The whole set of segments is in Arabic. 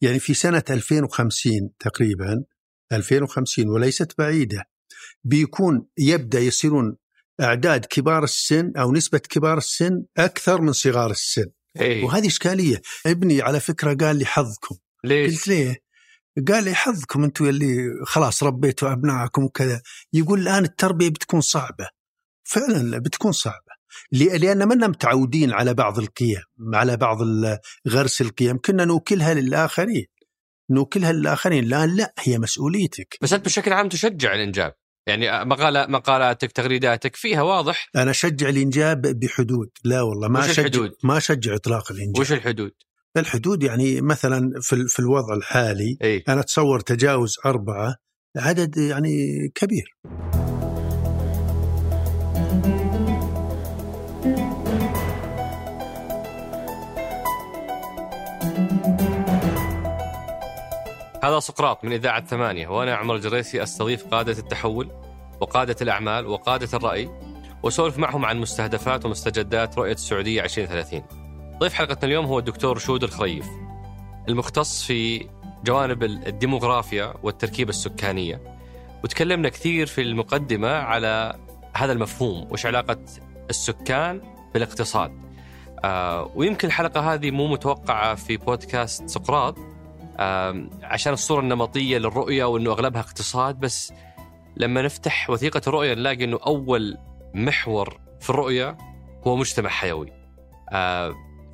يعني في سنة 2050 تقريبا 2050 وليست بعيدة بيكون يبدأ يصيرون أعداد كبار السن أو نسبة كبار السن أكثر من صغار السن. اي وهذه إشكالية. ابني على فكرة قال لي حظكم. ليش؟ قلت ليه؟ قال لي حظكم أنتم اللي خلاص ربيتوا أبنائكم وكذا. يقول الآن التربية بتكون صعبة. فعلا بتكون صعبة. ل- لأن منا متعودين على بعض القيم على بعض غرس القيم كنا نوكلها للآخرين. نوكلها للآخرين. الان لا هي مسؤوليتك. بس أنت بشكل عام تشجع الإنجاب. يعني مقالة مقالاتك تغريداتك فيها واضح. أنا أشجع الإنجاب بحدود. لا والله ما أشجع الحدود؟ ما أشجع إطلاق الإنجاب. وش الحدود؟ الحدود يعني مثلا في ال- في الوضع الحالي اي أنا أتصور تجاوز أربعة عدد يعني كبير. هذا سقراط من إذاعة ثمانية وأنا عمر الجريسي أستضيف قادة التحول وقادة الأعمال وقادة الرأي وسولف معهم عن مستهدفات ومستجدات رؤية السعودية 2030 ضيف حلقتنا اليوم هو الدكتور رشود الخريف المختص في جوانب الديموغرافيا والتركيبة السكانية. وتكلمنا كثير في المقدمة على هذا المفهوم وش علاقة السكان بالاقتصاد. آه ويمكن الحلقة هذه مو متوقعة في بودكاست سقراط عشان الصورة النمطية للرؤية وأنه أغلبها اقتصاد بس لما نفتح وثيقة الرؤية نلاقي أنه أول محور في الرؤية هو مجتمع حيوي.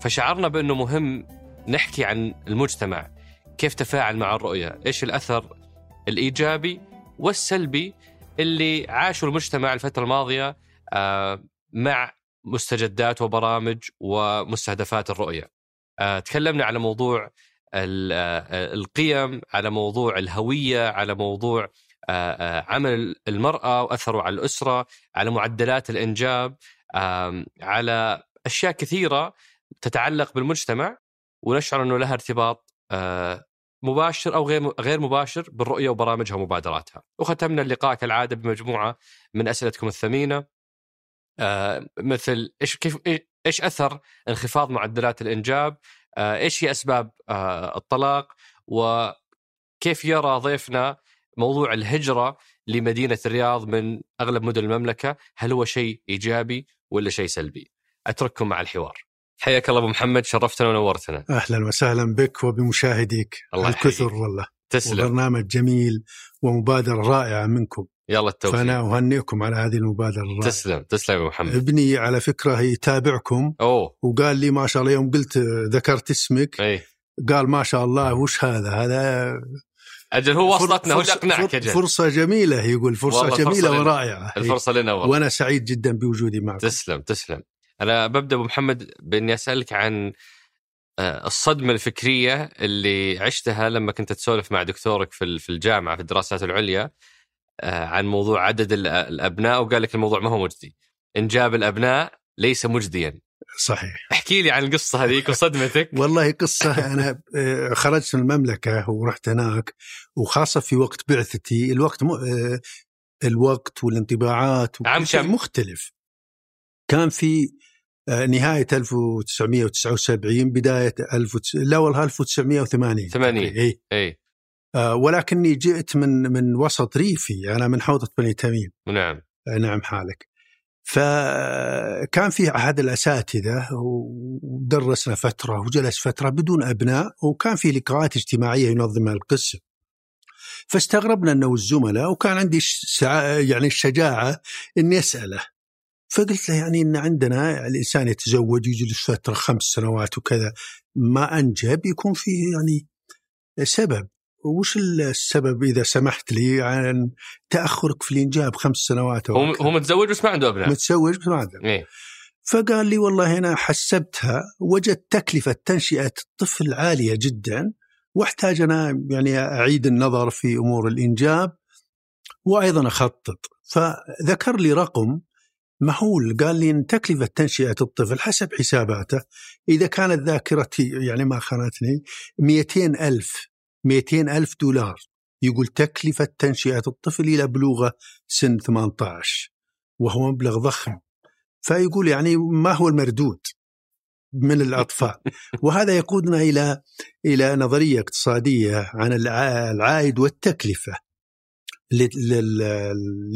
فشعرنا بأنه مهم نحكي عن المجتمع كيف تفاعل مع الرؤية إيش الأثر الإيجابي والسلبي اللي عاشه المجتمع الفترة الماضية آه، مع مستجدات وبرامج ومستهدفات الرؤية. آه، تكلمنا على موضوع القيم على موضوع الهوية على موضوع آه، آه، عمل المرأة وأثره على الأسرة على معدلات الإنجاب آم، على أشياء كثيرة تتعلق بالمجتمع. ونشعر أنه لها ارتباط آه، مباشر أو غير غير مباشر بالرؤية وبرامجها ومبادراتها. وختمنا اللقاء كالعادة بمجموعة من أسئلتكم الثمينة. آه، مثل إيش كيف إيش أثر انخفاض معدلات الإنجاب؟ آه، إيش هي أسباب آه، الطلاق؟ وكيف يرى ضيفنا موضوع الهجرة لمدينة الرياض من أغلب مدن المملكة؟ هل هو شيء إيجابي ولا شيء سلبي؟ أترككم مع الحوار. حياك الله أبو محمد شرفتنا ونورتنا. أهلا وسهلا بك وبمشاهديك. الله الكثر. والله. تسلم. وبرنامج جميل ومبادرة رائعة منكم. يلا التوفيق. فأنا أهنئكم على هذه المبادرة. الرائعه تسلم تسلم يا محمد. ابني على فكرة يتابعكم أوه. وقال لي ما شاء الله يوم قلت ذكرت اسمك اي قال ما شاء الله وش هذا؟ هذا أجل هو وصلتنا هو اقنعك أجل فرصة جميلة يقول فرصة والله فرصة جميلة لنا. ورائعة. الفرصة لنا والله. وأنا سعيد جدا بوجودي معكم. تسلم تسلم. أنا ببدأ أبو محمد بإني أسألك عن آه، الصدمة الفكرية اللي عشتها لما كنت تسولف مع دكتورك في ال- في الجامعة في الدراسات العليا. عن موضوع عدد ال- الأبناء وقال لك الموضوع ما هو مجدي انجاب الأبناء ليس مجديا صحيح. احكي لي عن القصة هذيك وصدمتك. والله قصة. أنا آه، خرجت من المملكة ورحت هناك وخاصة في وقت بعثتي الوقت م... آه، الوقت والانطباعات عام كم؟ مختلف. كان في آه، نهاية 1979 بداية 1000 وتس- لا والله 1980 80. اي اي آه، ولكني جئت من من وسط ريفي أنا من حوضة بني تميم. نعم. آه، نعم حالك. فكان في أحد الأساتذة ودرسنا فترة وجلس فترة بدون أبناء وكان في لقاءات اجتماعية ينظمها القسم. فاستغربنا أنه الزملاء وكان عندي. يعني الشجاعة أني أسأله. فقلت له يعني أن عندنا الإنسان يتزوج يجلس فترة خمس سنوات وكذا ما أنجب يكون فيه يعني سبب. وش السبب إذا سمحت لي عن تأخرك في الإنجاب خمس سنوات هو؟ هو متزوج بس ما عنده أبناء. متزوج بس ما عنده. إيه. فقال لي والله أنا حسبتها وجدت تكلفة تنشئة الطفل عالية جدا واحتاج أنا يعني أعيد النظر في أمور الإنجاب وأيضا أخطط. فذكر لي رقم مهول قال لي إن تكلفة تنشئة الطفل حسب حساباته إذا كانت ذاكرتي يعني ما خانتني 200 ألف 200 ألف دولار. يقول تكلفة تنشئة الطفل إلى بلوغة سن 18 وهو مبلغ ضخم. فيقول يعني ما هو المردود من الأطفال؟ وهذا يقودنا إلى إلى نظرية اقتصادية عن العائد والتكلفة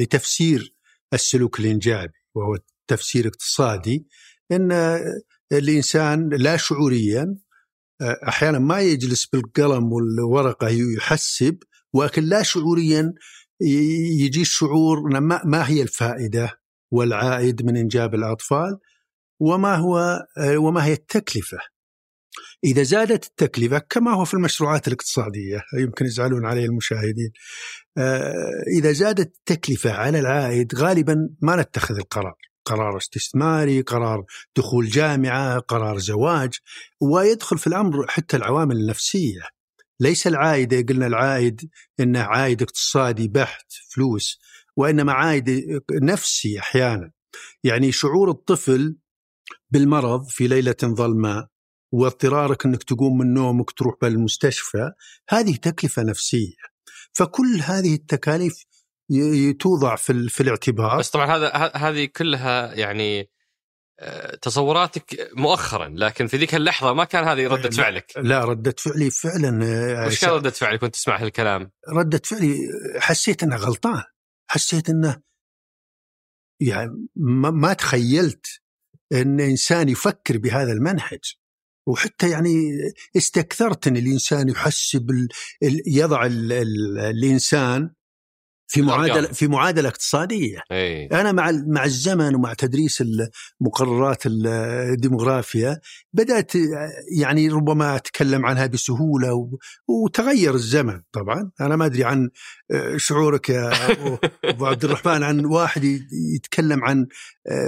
لتفسير السلوك الإنجابي وهو تفسير اقتصادي. إن الإنسان لا شعوريا أحيانا ما يجلس بالقلم والورقة يحسب ولكن لا شعوريا يجي الشعور ما هي الفائدة والعائد من إنجاب الأطفال وما هو وما هي التكلفة. إذا زادت التكلفة كما هو في المشروعات الاقتصادية يمكن يزعلون عليه المشاهدين آه، إذا زادت التكلفة على العائد غالبا ما نتخذ القرار. قرار استثماري قرار دخول جامعة قرار زواج ويدخل في الأمر حتى العوامل النفسية. ليس العائد قلنا العائد انه عائد اقتصادي بحت فلوس وإنما عائد نفسي أحيانا. يعني شعور الطفل بالمرض في ليلة ظلماء واضطرارك إنك تقوم من نومك تروح بالمستشفى هذه تكلفة نفسية. فكل هذه التكاليف توضع في في الاعتبار. بس طبعا هذا هذه كلها يعني آه، تصوراتك مؤخرا لكن في ذيك اللحظة ما كان هذه ردة فعلك. لا ردة فعلي فعلا آه، وش كان ردة فعلك وأنت تسمع هالكلام؟ ردة فعلي حسيت إنه غلطان. حسيت إنه يعني ما تخيلت إن إنسان يفكر بهذا المنهج وحتى يعني استكثرت ان الانسان يحسب يضع الإنسان في معادلة في معادلة اقتصادية. أي. أنا مع مع الزمن ومع تدريس مقررات الديموغرافيا بدأت يعني ربما أتكلم عنها بسهولة وتغير الزمن طبعا. أنا ما أدري عن شعورك يا أبو عبد الرحمن عن واحد يتكلم عن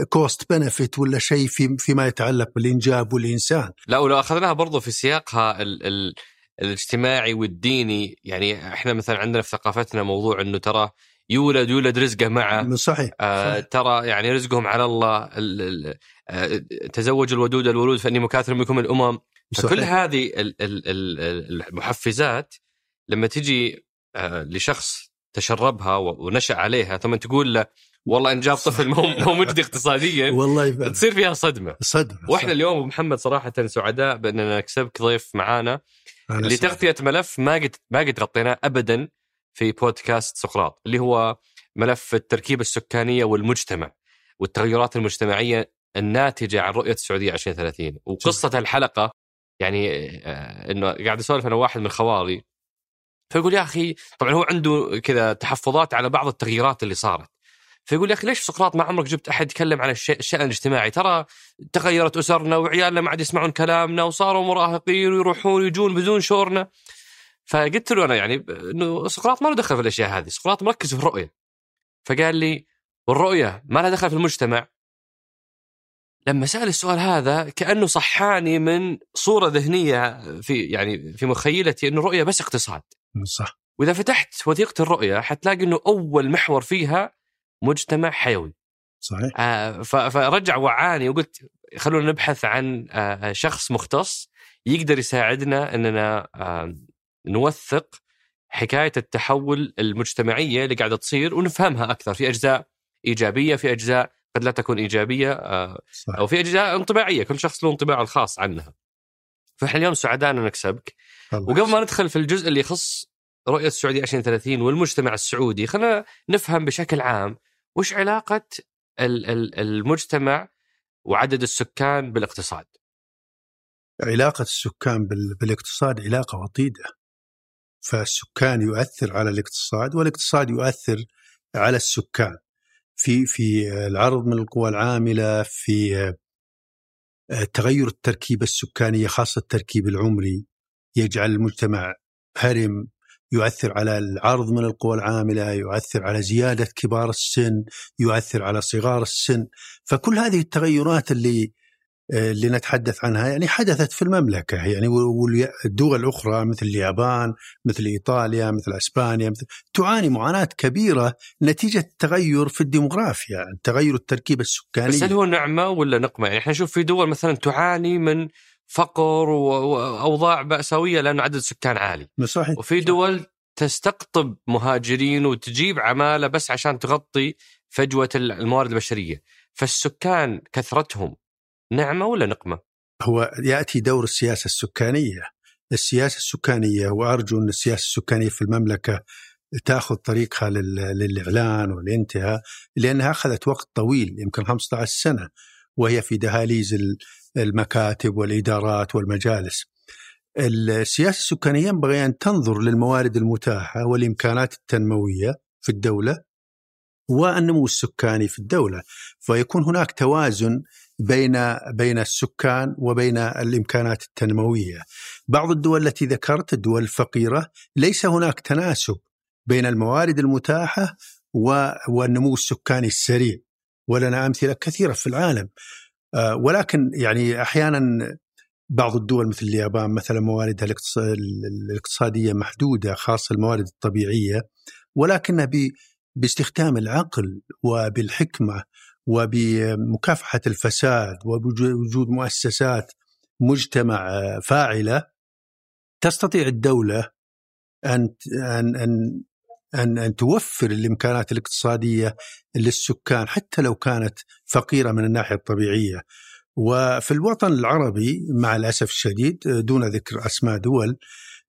cost benefit ولا شيء في فيما يتعلق بالإنجاب والإنسان. لا ولو أخذناها برضو في سياقها ال ال الاجتماعي والديني. يعني إحنا مثلا عندنا في ثقافتنا موضوع إنه ترى يولد يولد رزقه معه. صحيح, آه صحيح. ترى يعني رزقهم على الله ال ال آه تزوج الودود الولود فإني مكاثر منكم الأمم. صحيح. فكل هذه ال ال ال المحفزات لما تجي آه لشخص تشربها ونشأ عليها ثم تقول له والله إن جاب طفل مو مجدي اقتصاديا والله. تصير فيها صدمة. صدمة وإحنا اليوم محمد صراحة سعداء بأننا نكسبك ضيف معانا. لتغطيه ملف ما قد ما قد غطيناه ابدا في بودكاست سقراط اللي هو ملف التركيبة السكانية والمجتمع والتغيرات المجتمعية الناتجة عن رؤية السعودية 2030 وقصة الحلقة يعني آه، إنه قاعد اسولف أنا واحد من خوالي فيقول يا أخي طبعا هو عنده كذا تحفظات على بعض التغييرات اللي صارت. فيقول يا أخي ليش سقراط ما عمرك جبت أحد يتكلم عن الشأن الاجتماعي؟ ترى تغيرت أسرنا وعيالنا ما عاد يسمعون كلامنا وصاروا مراهقين ويروحون ويجون بدون شورنا. فقلت له أنا يعني إنه سقراط ما له دخل في الأشياء هذه سقراط مركز في الرؤية. فقال لي والرؤية ما لها دخل في المجتمع. لما سأل السؤال هذا كأنه صحاني من صورة ذهنية في يعني في مخيلتي إنه الرؤية بس اقتصاد. صح. وإذا فتحت وثيقة الرؤية حتلاقي إنه أول محور فيها مجتمع حيوي. صحيح. آه فرجع وعاني وقلت خلونا نبحث عن آه شخص مختص يقدر يساعدنا إننا آه نوثق حكاية التحول المجتمعية اللي قاعدة تصير ونفهمها أكثر. في أجزاء إيجابية في أجزاء قد لا تكون إيجابية آه صح. أو في أجزاء انطباعية كل شخص له انطباعه الخاص عنها. فإحنا اليوم سعداء ان نكسبك وقبل ما ندخل في الجزء اللي يخص رؤية السعودية 2030 والمجتمع السعودي خلينا نفهم بشكل عام وش علاقة المجتمع وعدد السكان بالاقتصاد؟ علاقة السكان بالاقتصاد علاقة وطيدة فالسكان يؤثر على الاقتصاد والاقتصاد يؤثر على السكان في في العرض من القوى العاملة في آه، تغير التركيبة السكانية خاصة التركيب العمري يجعل المجتمع هرم يؤثر على العرض من القوى العاملة، يؤثر على زيادة كبار السن، يؤثر على صغار السن، فكل هذه التغيرات اللي اللي نتحدث عنها يعني حدثت في المملكة. يعني والدول الأخرى مثل اليابان مثل إيطاليا مثل إسبانيا مثل تعاني معاناة كبيرة نتيجة التغير في الديموغرافيا تغير التركيبة السكانيه بس هل هو نعمة ولا نقمة؟ يعني إحنا نشوف في دول مثلا تعاني من فقر وأوضاع مأساوية لأنه عدد السكان عالي. صحيح وفي دول تستقطب مهاجرين وتجيب عمالة بس عشان تغطي فجوة الموارد البشرية. فالسكان كثرتهم نعمة ولا نقمة؟ هو يأتي دور السياسة السكانية. السياسة السكانية وأرجو أن السياسة السكانية في المملكة تأخذ طريقها للإعلان والانتهاء لأنها أخذت وقت طويل يمكن 15 سنة وهي في دهاليز المكاتب والإدارات والمجالس. السياسة السكانية ينبغي أن تنظر للموارد المتاحة والإمكانات التنموية في الدولة والنمو السكاني في الدولة، فيكون هناك توازن بين بين السكان وبين الإمكانات التنموية. بعض الدول التي ذكرت الدول الفقيرة ليس هناك تناسب بين الموارد المتاحة والنمو السكاني السريع ولنا أمثلة كثيرة في العالم ولكن يعني أحيانا بعض الدول مثل اليابان مثلا مواردها الاقتصادية محدودة خاصة الموارد الطبيعية ولكنها باستخدام العقل وبالحكمة وبمكافحة الفساد وبوجود مؤسسات مجتمع فاعلة تستطيع الدولة أن ان أن ان أن توفر الإمكانات الاقتصادية للسكان حتى لو كانت فقيرة من الناحية الطبيعية. وفي الوطن العربي مع الأسف الشديد دون ذكر أسماء دول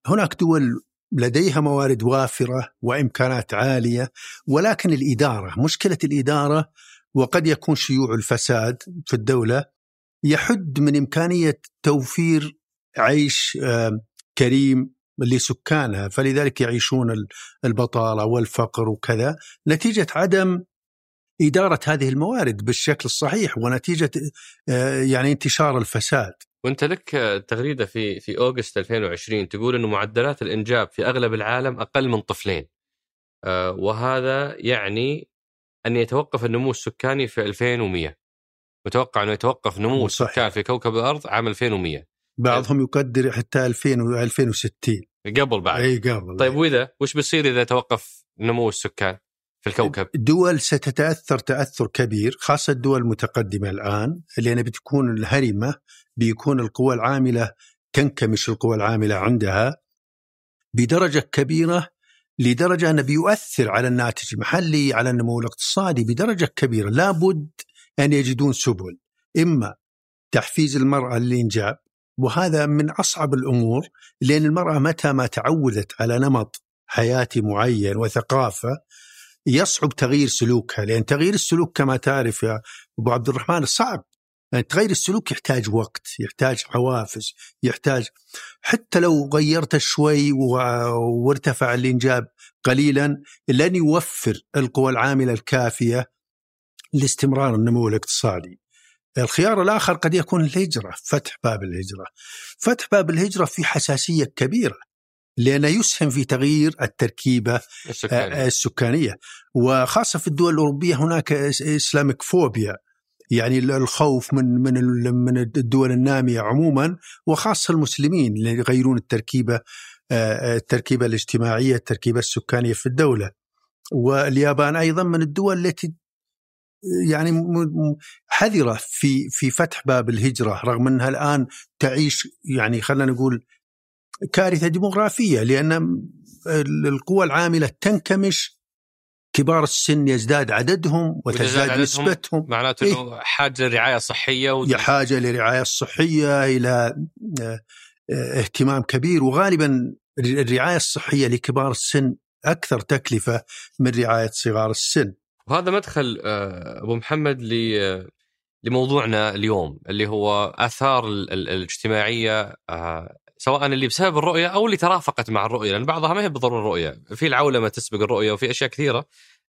هناك دول لديها موارد وافرة وإمكانات عالية ولكن الإدارة مشكلة الإدارة وقد يكون شيوع الفساد في الدولة يحد من إمكانية توفير عيش كريم لسكانها فلذلك يعيشون البطالة والفقر وكذا نتيجة عدم إدارة هذه الموارد بالشكل الصحيح ونتيجة آه، يعني انتشار الفساد. وأنت لك تغريدة في في أوغست 2020 تقول إنه معدلات الإنجاب في أغلب العالم أقل من طفلين. آه، وهذا يعني أن يتوقف النمو السكاني في 2100. متوقع أنه يتوقف نمو السكان في كوكب الأرض عام 2100. بعضهم يقدر حتى 2000 و 2060 قبل بعد. إي قبل طيب وإذا وش بيصير إذا توقف نمو السكان في الكوكب؟ دول ستتأثر تأثر كبير خاصة الدول المتقدمة الآن لأن بتكون الهرمة بيكون القوى العاملة تنكمش القوى العاملة عندها بدرجة كبيرة لدرجة أنه بيؤثر على الناتج المحلي على النمو الاقتصادي بدرجة كبيرة. لابد أن يجدون سبل. إما تحفيز المرأة للإنجاب وهذا من أصعب الأمور لأن المرأة متى ما تعودت على نمط حياتي معين وثقافة يصعب تغيير سلوكها لأن تغيير السلوك كما تعرف يا أبو عبد الرحمن صعب. يعني تغير السلوك يحتاج وقت يحتاج حوافز يحتاج حتى لو غيرت شوي وارتفع الإنجاب قليلا لن يوفر القوى العاملة الكافية لاستمرار النمو الاقتصادي. الخيار الآخر قد يكون الهجرة فتح باب الهجرة. فتح باب الهجرة في حساسية كبيرة لأنه يسهم في تغيير التركيبة السكانية, السكانية. وخاصة في الدول الأوروبية هناك إسلامك فوبيا يعني الخوف من من من الدول النامية عموما وخاصة المسلمين اللي يغيرون التركيبة التركيبة الاجتماعية التركيبة السكانية في الدولة. واليابان أيضا من الدول التي يعني حذرة في في فتح باب الهجرة رغم أنها الآن تعيش يعني خلينا نقول كارثة ديموغرافية لأن القوى العاملة تنكمش كبار السن يزداد عددهم وتزداد نسبتهم معناته إيه؟ إنه حاجة لرعاية صحية و... حاجة لرعاية صحية إلى آه، اهتمام كبير وغالبا الرعاية الصحية لكبار السن أكثر تكلفة من رعاية صغار السن. وهذا مدخل آه، أبو محمد لموضوعنا اليوم اللي هو آثار الاجتماعية آه، سواء اللي بسبب الرؤية أو اللي ترافقت مع الرؤية لأن بعضها ما هي بالضروره رؤية، في العولمة تسبق الرؤية وفي أشياء كثيرة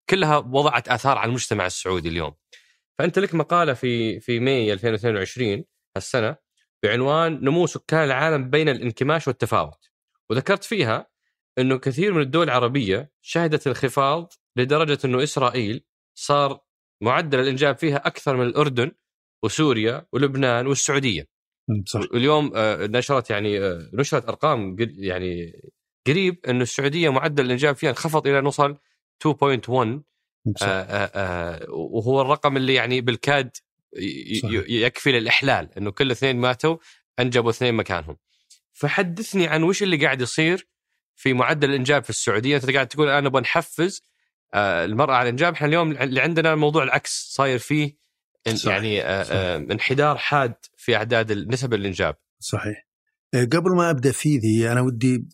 كلها وضعت آثار على المجتمع السعودي اليوم. فأنت لك مقالة في في ماي 2022 السنة بعنوان نمو سكان العالم بين الانكماش والتفاوت. وذكرت فيها إنه كثير من الدول العربية شهدت انخفاض لدرجة إنه إسرائيل صار معدل الإنجاب فيها أكثر من الأردن وسوريا ولبنان والسعودية. صح. واليوم آه، نشرت يعني آه، نشرت أرقام يعني قريب انه السعودية معدل الإنجاب فيها انخفض إلى نوصل 2.1 آه، وهو الرقم اللي يعني بالكاد يكفي للإحلال إنه كل اثنين ماتوا أنجبوا اثنين مكانهم. فحدثني عن وش اللي قاعد يصير في معدل الإنجاب في السعودية أنت قاعد تقول أنا نبغى نحفز آه، المرأة على الإنجاب إحنا اليوم اللي عندنا الموضوع العكس صاير فيه صحيح. يعني آه، صحيح. انحدار حاد في أعداد نسب الإنجاب صحيح قبل ما أبدأ في ذي أنا ودي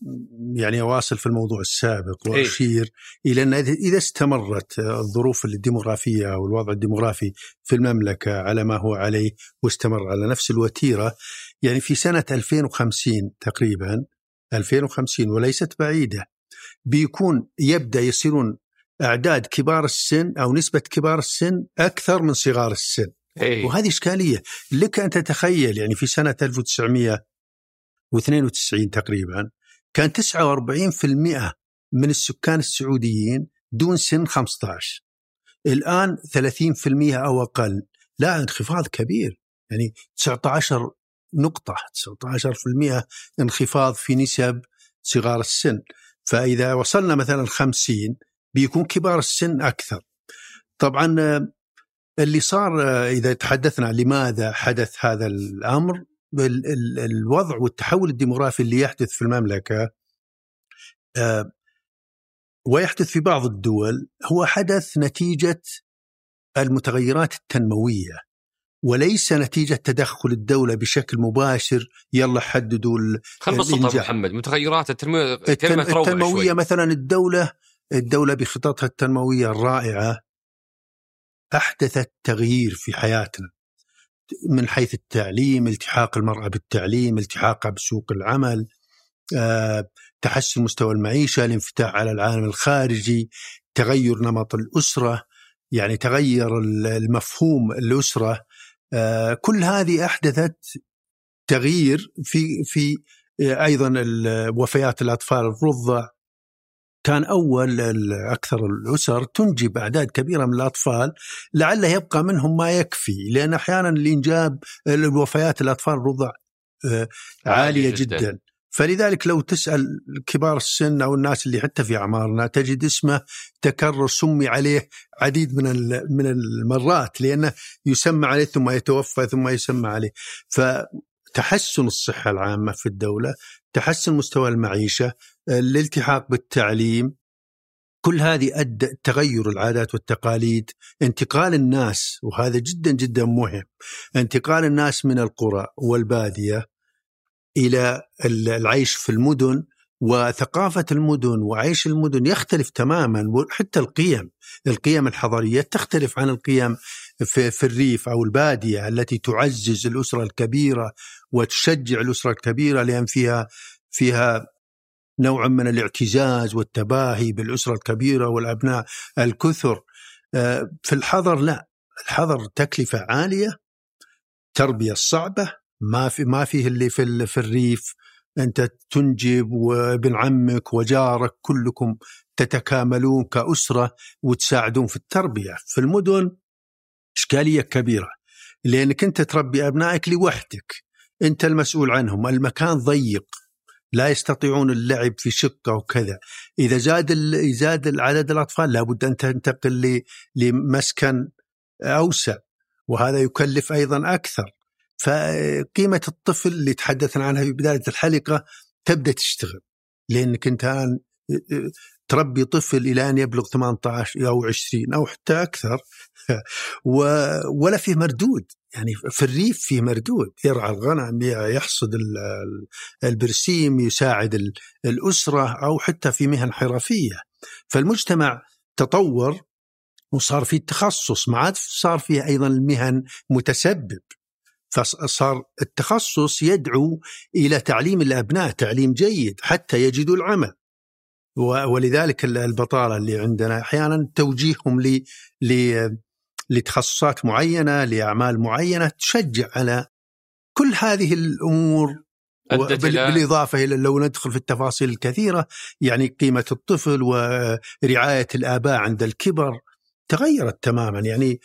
يعني أواصل في الموضوع السابق إيه. وأشير إلى أن إذا استمرت الظروف الديموغرافية أو الوضع الديموغرافي في المملكة على ما هو عليه واستمر على نفس الوتيرة يعني في سنة 2050 تقريبا 2050 وليست بعيدة بيكون يبدأ يصيرون أعداد كبار السن أو نسبة كبار السن أكثر من صغار السن. إيه. وهذه إشكالية، لك أن تتخيل يعني في سنة 1992 تقريبا كان 49% من السكان السعوديين دون سن 15 الآن 30% أو أقل. لا انخفاض كبير. يعني 19 نقطة 19% انخفاض في نسب صغار السن. فإذا وصلنا مثلا 50 بيكون كبار السن أكثر طبعا اللي صار إذا تحدثنا لماذا حدث هذا الأمر الوضع والتحول الديموغرافي اللي يحدث في المملكة ويحدث في بعض الدول هو حدث نتيجة المتغيرات التنموية وليس نتيجة تدخل الدولة بشكل مباشر يلا حددوا خل بسطها محمد متغيرات التنموية التن... التنموية شوي. مثلا الدولة الدولة بخططها التنموية الرائعة أحدثت تغيير في حياتنا من حيث التعليم التحاق المرأة بالتعليم التحاقها بسوق العمل أه، تحسن مستوى المعيشة الانفتاح على العالم الخارجي تغير نمط الأسرة يعني تغير المفهوم الأسرة آه، كل هذه أحدثت تغيير في في آه، أيضا وفيات الأطفال الرضع كان أول أكثر الأسر تنجب اعداد كبيرة من الأطفال لعله يبقى منهم ما يكفي لأن أحيانا الإنجاب الوفيات الأطفال الرضع آه، عالية جدا, جداً. فلذلك لو تسأل كبار السن أو الناس اللي حتى في أعمارنا تجد اسمه تكرر سمي عليه عديد من من المرات لأنه يسمى عليه ثم يتوفى ثم يسمى عليه فتحسن الصحة العامة في الدولة تحسن مستوى المعيشة الالتحاق بالتعليم كل هذه أدى تغير العادات والتقاليد. انتقال الناس وهذا جدا جدا مهم انتقال الناس من القرى والبادية إلى العيش في المدن وثقافة المدن وعيش المدن يختلف تماما وحتى القيم القيم الحضارية تختلف عن القيم في, في الريف أو البادية التي تعزز الأسرة الكبيرة وتشجع الأسرة الكبيرة لأن فيها فيها نوع من الاعتزاز والتباهي بالأسرة الكبيرة والأبناء. الكثر آه، في الحضر لا. الحضر تكلفة عالية تربية صعبة ما في ما فيه اللي في في الريف. أنت تنجب وابن عمك وجارك كلكم تتكاملون كأسرة وتساعدون في التربية، في المدن إشكالية كبيرة لأنك أنت تربي أبنائك لوحدك، أنت المسؤول عنهم، المكان ضيق. لا يستطيعون اللعب في شقة وكذا، إذا زاد زاد عدد الأطفال لابد أن تنتقل لمسكن أوسع وهذا يكلف أيضا أكثر. فقيمة الطفل اللي تحدثنا عنها في بداية الحلقة تبدأ تشتغل لأنك أنت الآن تربي طفل إلى أن يبلغ 18 أو 20 أو حتى أكثر. ولا فيه مردود يعني في الريف فيه مردود. يرعى الغنم يحصد البرسيم يساعد الأسرة أو حتى في مهن حرفية. فالمجتمع تطور وصار فيه تخصص. ما عاد صار فيه أيضا المهن متسبب. فصار التخصص يدعو إلى تعليم الأبناء تعليم جيد حتى يجدوا العمل. ولذلك البطالة اللي عندنا. أحيانا توجيههم ل لتخصصات معينة لأعمال معينة تشجع على كل هذه الأمور بالإضافة إلى لو ندخل في التفاصيل الكثيرة يعني قيمة الطفل ورعاية الآباء عند الكبر تغيرت تماما. يعني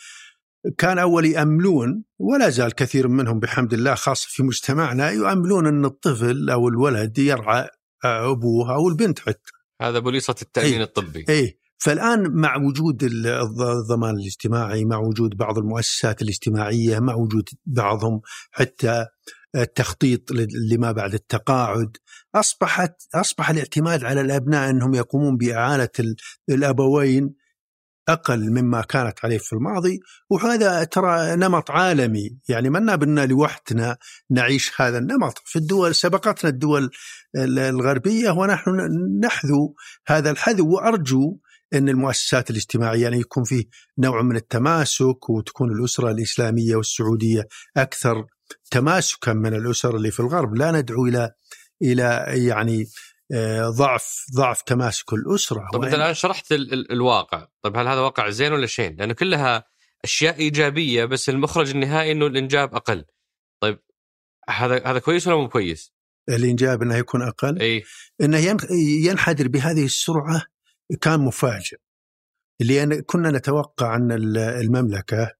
كان أول يأملون ولا زال كثير منهم بحمد الله خاصة في مجتمعنا يؤملون أن الطفل أو الولد يرعى أبوه أو البنت حتى. هذا بوليصة التأمين أي الطبي. أي فالآن مع وجود الضمان الاجتماعي مع وجود بعض المؤسسات الاجتماعية مع وجود بعضهم حتى التخطيط لما بعد التقاعد أصبحت أصبح الاعتماد على الأبناء أنهم يقومون بإعانة الأبوين أقل مما كانت عليه في الماضي وهذا ترى نمط عالمي. يعني ما بنا لوحدنا نعيش هذا النمط. في الدول سبقتنا الدول الغربية ونحن نحذو هذا الحذو وأرجو إن المؤسسات الاجتماعية يعني يكون فيه نوع من التماسك وتكون الأسرة الإسلامية والسعودية أكثر تماسكا من الأسر اللي في الغرب. لا ندعو إلى إلى يعني ضعف ضعف تماسك الأسرة طيب أنت الآن شرحت ال ال الواقع، طيب هل هذا واقع زين ولا شين؟ لأنه كلها أشياء إيجابية بس المخرج النهائي إنه الإنجاب أقل. طيب هذا هذا كويس ولا مو كويس؟ الإنجاب إنه يكون أقل؟ إي إنه ينحدر بهذه السرعة كان مفاجئ. لأن كنا نتوقع أن المملكة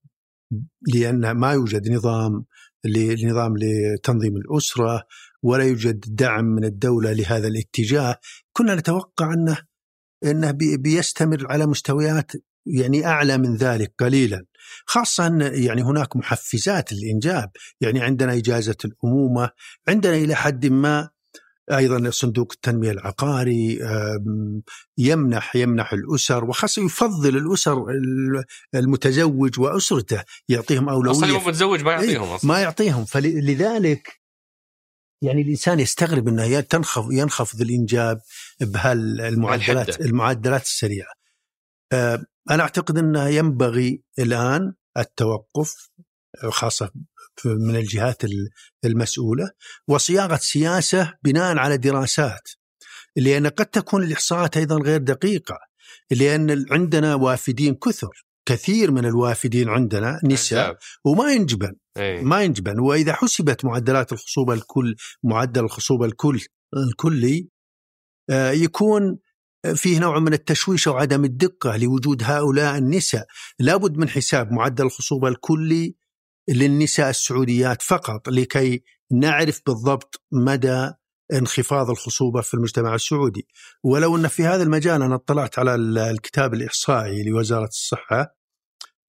لأن ما يوجد نظام لنظام لتنظيم الأسرة ولا يوجد دعم من الدولة لهذا الاتجاه. كنا نتوقع أنه أنه بيستمر على مستويات يعني أعلى من ذلك قليلا. خاصة أن يعني هناك محفزات للإنجاب. يعني عندنا إجازة الأمومة عندنا إلى حد ما أيضا صندوق التنمية العقاري يمنح يمنح الأسر وخاصة يفضل الأسر المتزوج وأسرته يعطيهم أولوية. أصلا متزوج ما يعطيهم إيه، أصلا. ما يعطيهم. فلذلك يعني الإنسان يستغرب أنه تنخفض ينخفض الإنجاب بهالمعدلات المعدلات السريعة. أنا أعتقد أنه ينبغي الآن التوقف خاصة من الجهات المسؤولة وصياغة سياسة بناء على دراسات لأن قد تكون الإحصاءات أيضا غير دقيقة لأن عندنا وافدين كثر كثير من الوافدين عندنا نساء وما ينجبن أي. ما ينجبن. وإذا حسبت معدلات الخصوبه الكل معدل الخصوبه الكل الكلي آه، يكون فيه نوع من التشويش أو عدم الدقة لوجود هؤلاء النساء. لابد من حساب معدل الخصوبه الكلي للنساء السعوديات فقط لكي نعرف بالضبط مدى انخفاض الخصوبة في المجتمع السعودي. ولو أن في هذا المجال أنا اطلعت على الكتاب الإحصائي لوزارة الصحة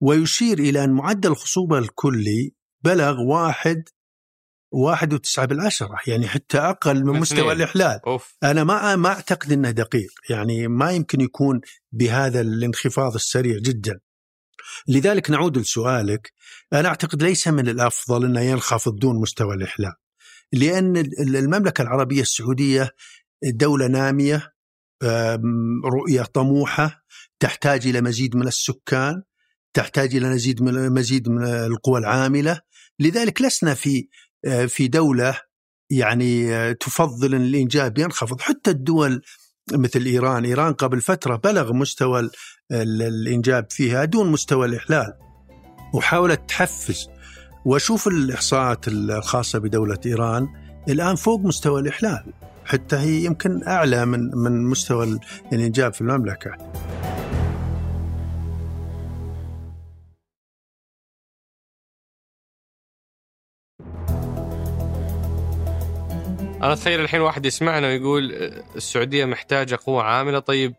ويشير إلى أن معدل الخصوبة الكلي بلغ واحد واحد وتسعة بالعشرة يعني حتى أقل من مستوى الإحلال. أوف. أنا ما ما أعتقد أنه دقيق يعني ما يمكن يكون بهذا الانخفاض السريع جدا. لذلك نعود لسؤالك. أنا أعتقد ليس من الأفضل أنه ينخفض دون مستوى الإحلال لأن المملكة العربية السعودية دولة نامية رؤية طموحة تحتاج إلى مزيد من السكان تحتاج إلى مزيد من مزيد من القوى العاملة. لذلك لسنا في في دولة يعني تفضل أن الإنجاب ينخفض. حتى الدول مثل إيران إيران قبل فترة بلغ مستوى الإنجاب فيها دون مستوى الإحلال وحاولت تحفز وأشوف الإحصاءات الخاصة بدولة إيران الآن فوق مستوى الإحلال حتى هي يمكن أعلى من من مستوى الإنجاب في المملكة. أنا أتخيل الحين واحد يسمعنا ويقول السعودية محتاجة قوة عاملة طيب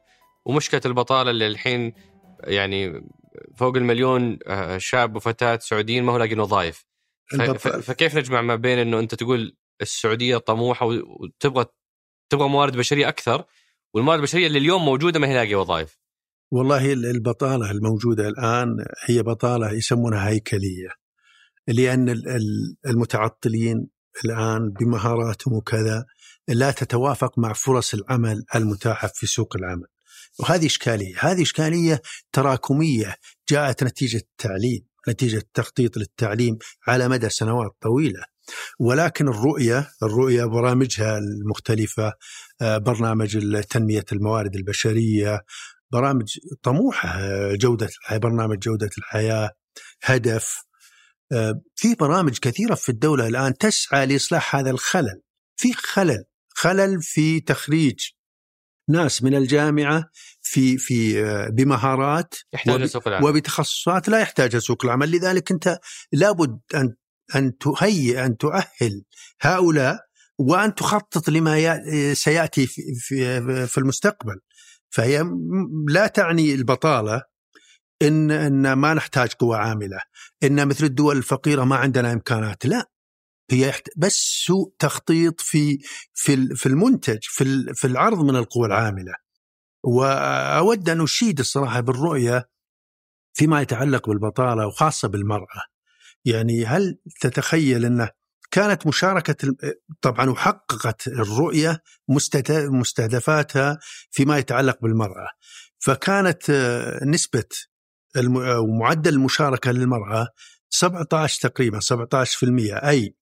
ومشكلة البطالة اللي الحين يعني فوق المليون آه، شاب وفتاة سعوديين ما هو لاقين وظائف فكيف نجمع ما بين إنه أنت تقول السعودية طموحة وتبغى تبغى موارد بشرية أكثر والموارد البشرية اللي اليوم موجودة ما هي لاقية وظائف والله البطالة الموجودة الآن هي بطالة يسمونها هيكلية لأن المتعطلين الآن بمهاراتهم وكذا لا تتوافق مع فرص العمل المتاحة في سوق العمل. وهذه إشكالية، هذه إشكالية تراكمية جاءت نتيجة التعليم، نتيجة تخطيط للتعليم على مدى سنوات طويلة. ولكن الرؤية الرؤية برامجها المختلفة آه، برنامج تنمية الموارد البشرية برامج طموحة جودة برنامج جودة الحياة هدف آه، في برامج كثيرة في الدولة الآن تسعى لإصلاح هذا الخلل. في خلل خلل في تخريج ناس من الجامعة في في آه، بمهارات يحتاج سوق العمل. وبتخصصات لا يحتاجها سوق العمل. لذلك أنت لابد أن أن تهيئ أن تؤهل هؤلاء وأن تخطط لما سيأتي في في, في المستقبل. فهي لا تعني البطالة إن إن ما نحتاج قوى عاملة إن مثل الدول الفقيرة ما عندنا إمكانات لا. هي بس سوء تخطيط في في في المنتج في في العرض من القوى العاملة. وأود أن أشيد الصراحة بالرؤية فيما يتعلق بالبطالة وخاصة بالمرأة. يعني هل تتخيل إنه كانت مشاركة طبعا وحققت الرؤية مستهدفاتها فيما يتعلق بالمرأة. فكانت نسبة ومعدل المشاركة للمرأة 17 تقريبا 17% أي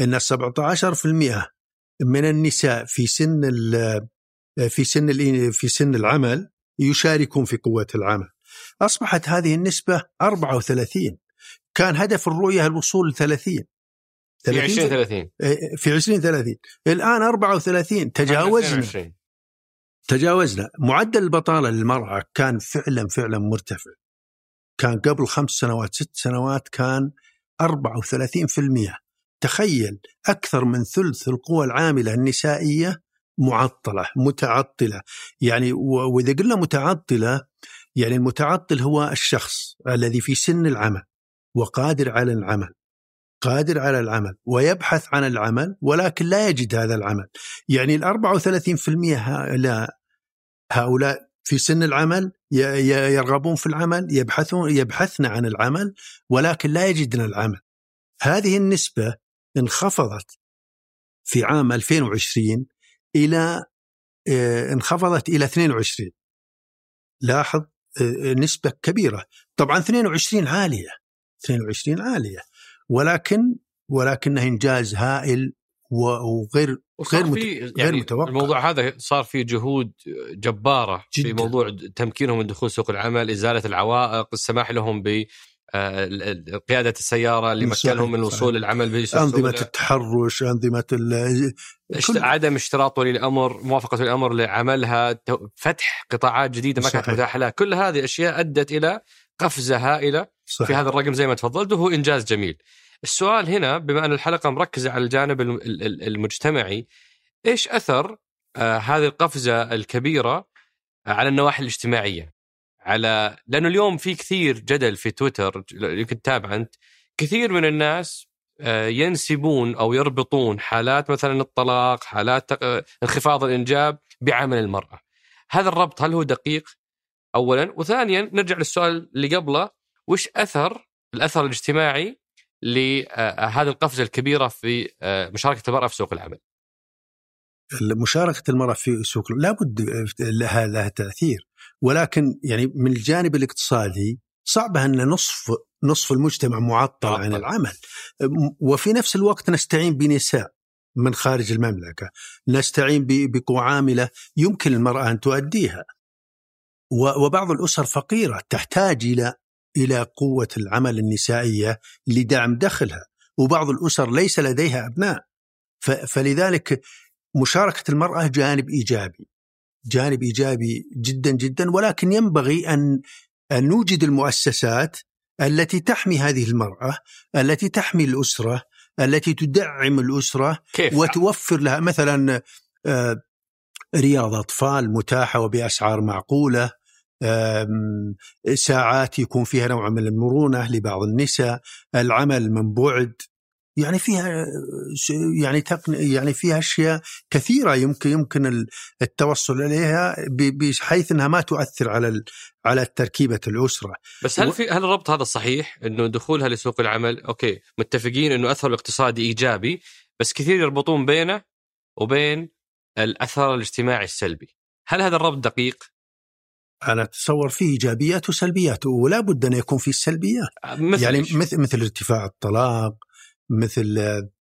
أن 17% من النساء في سن في سن في سن العمل يشاركون في قوة العمل. أصبحت هذه النسبة 34 كان هدف الرؤية الوصول ل 30 في 20 30 في 20 30 الآن 34 تجاوزنا. تجاوزنا. معدل البطالة للمرأة كان فعلا فعلا مرتفع. كان قبل خمس سنوات ست سنوات كان 34% تخيل أكثر من ثلث القوى العاملة النسائية معطلة متعطلة. يعني وإذا قلنا متعطلة يعني المتعطل هو الشخص الذي في سن العمل وقادر على العمل قادر على العمل ويبحث عن العمل ولكن لا يجد هذا العمل. يعني ال 34% هؤلاء هؤلاء في سن العمل يرغبون في العمل يبحثون يبحثن عن العمل ولكن لا يجدن العمل. هذه النسبة انخفضت في عام 2020 إلى آه، انخفضت إلى 22 لاحظ آه، نسبة كبيرة. طبعا 22 عالية 22 عالية. ولكن ولكنه إنجاز هائل وغير غير مت... يعني غير متوقع. الموضوع هذا صار فيه جهود جبارة جدا. في موضوع تمكينهم من دخول سوق العمل، إزالة العوائق، السماح لهم ب آه، قيادة السيارة اللي مكنهم من الوصول للعمل بسهوله أنظمة التحرش أنظمة كل... عدم اشتراط ولي الأمر موافقة ولي الأمر لعملها فتح قطاعات جديدة ما كانت متاحة لها. كل هذه الاشياء أدت إلى قفزه هائله صحيح. في هذا الرقم زي ما تفضلت وهو إنجاز جميل. السؤال هنا بما أن الحلقة مركزة على الجانب المجتمعي إيش أثر آه هذه القفزة الكبيرة على النواحي الاجتماعية على لأنه اليوم في كثير جدل في تويتر يمكن تتابع أنت كثير من الناس آه، ينسبون أو يربطون حالات مثلا الطلاق، حالات انخفاض الإنجاب بعمل المرأة. هذا الربط هل هو دقيق؟ اولا، وثانيا نرجع للسؤال اللي قبله وش أثر الأثر الاجتماعي لهذه القفزة الكبيرة في آه، مشاركة المرأة في سوق العمل؟ مشاركة المرأة في سوق لابد لها لها تأثير. ولكن يعني من الجانب الاقتصادي صعب أن نصف نصف المجتمع معطل عن العمل. وفي نفس الوقت نستعين بنساء من خارج المملكة. نستعين بقوى عاملة يمكن المرأة أن تؤديها. وبعض الأسر فقيرة تحتاج إلى إلى قوة العمل النسائية لدعم دخلها وبعض الأسر ليس لديها أبناء فلذلك مشاركة المرأة جانب إيجابي جانب إيجابي جدا جدا ولكن ينبغي ان أن نوجد المؤسسات التي تحمي هذه المرأة التي تحمي الأسرة التي تدعم الأسرة كيف؟ وتوفر لها مثلا آه، رياض أطفال متاحة وبأسعار معقولة ساعات يكون فيها نوع من المرونة لبعض النساء العمل من بعد يعني فيها يعني تقن يعني فيها أشياء كثيرة يمكن يمكن التوصل إليها بحيث إنها ما تؤثر على على تركيبة الأسرة. بس هل في هل الربط هذا صحيح إنه دخولها لسوق العمل أوكي متفقين إنه اثر الاقتصادي إيجابي بس كثير يربطون بينه وبين الأثر الاجتماعي السلبي. هل هذا الربط دقيق؟ أنا اتصور فيه إيجابيات وسلبيات ولا بد أن يكون فيه السلبيات مثل يعني مثل مثل ارتفاع الطلاق مثل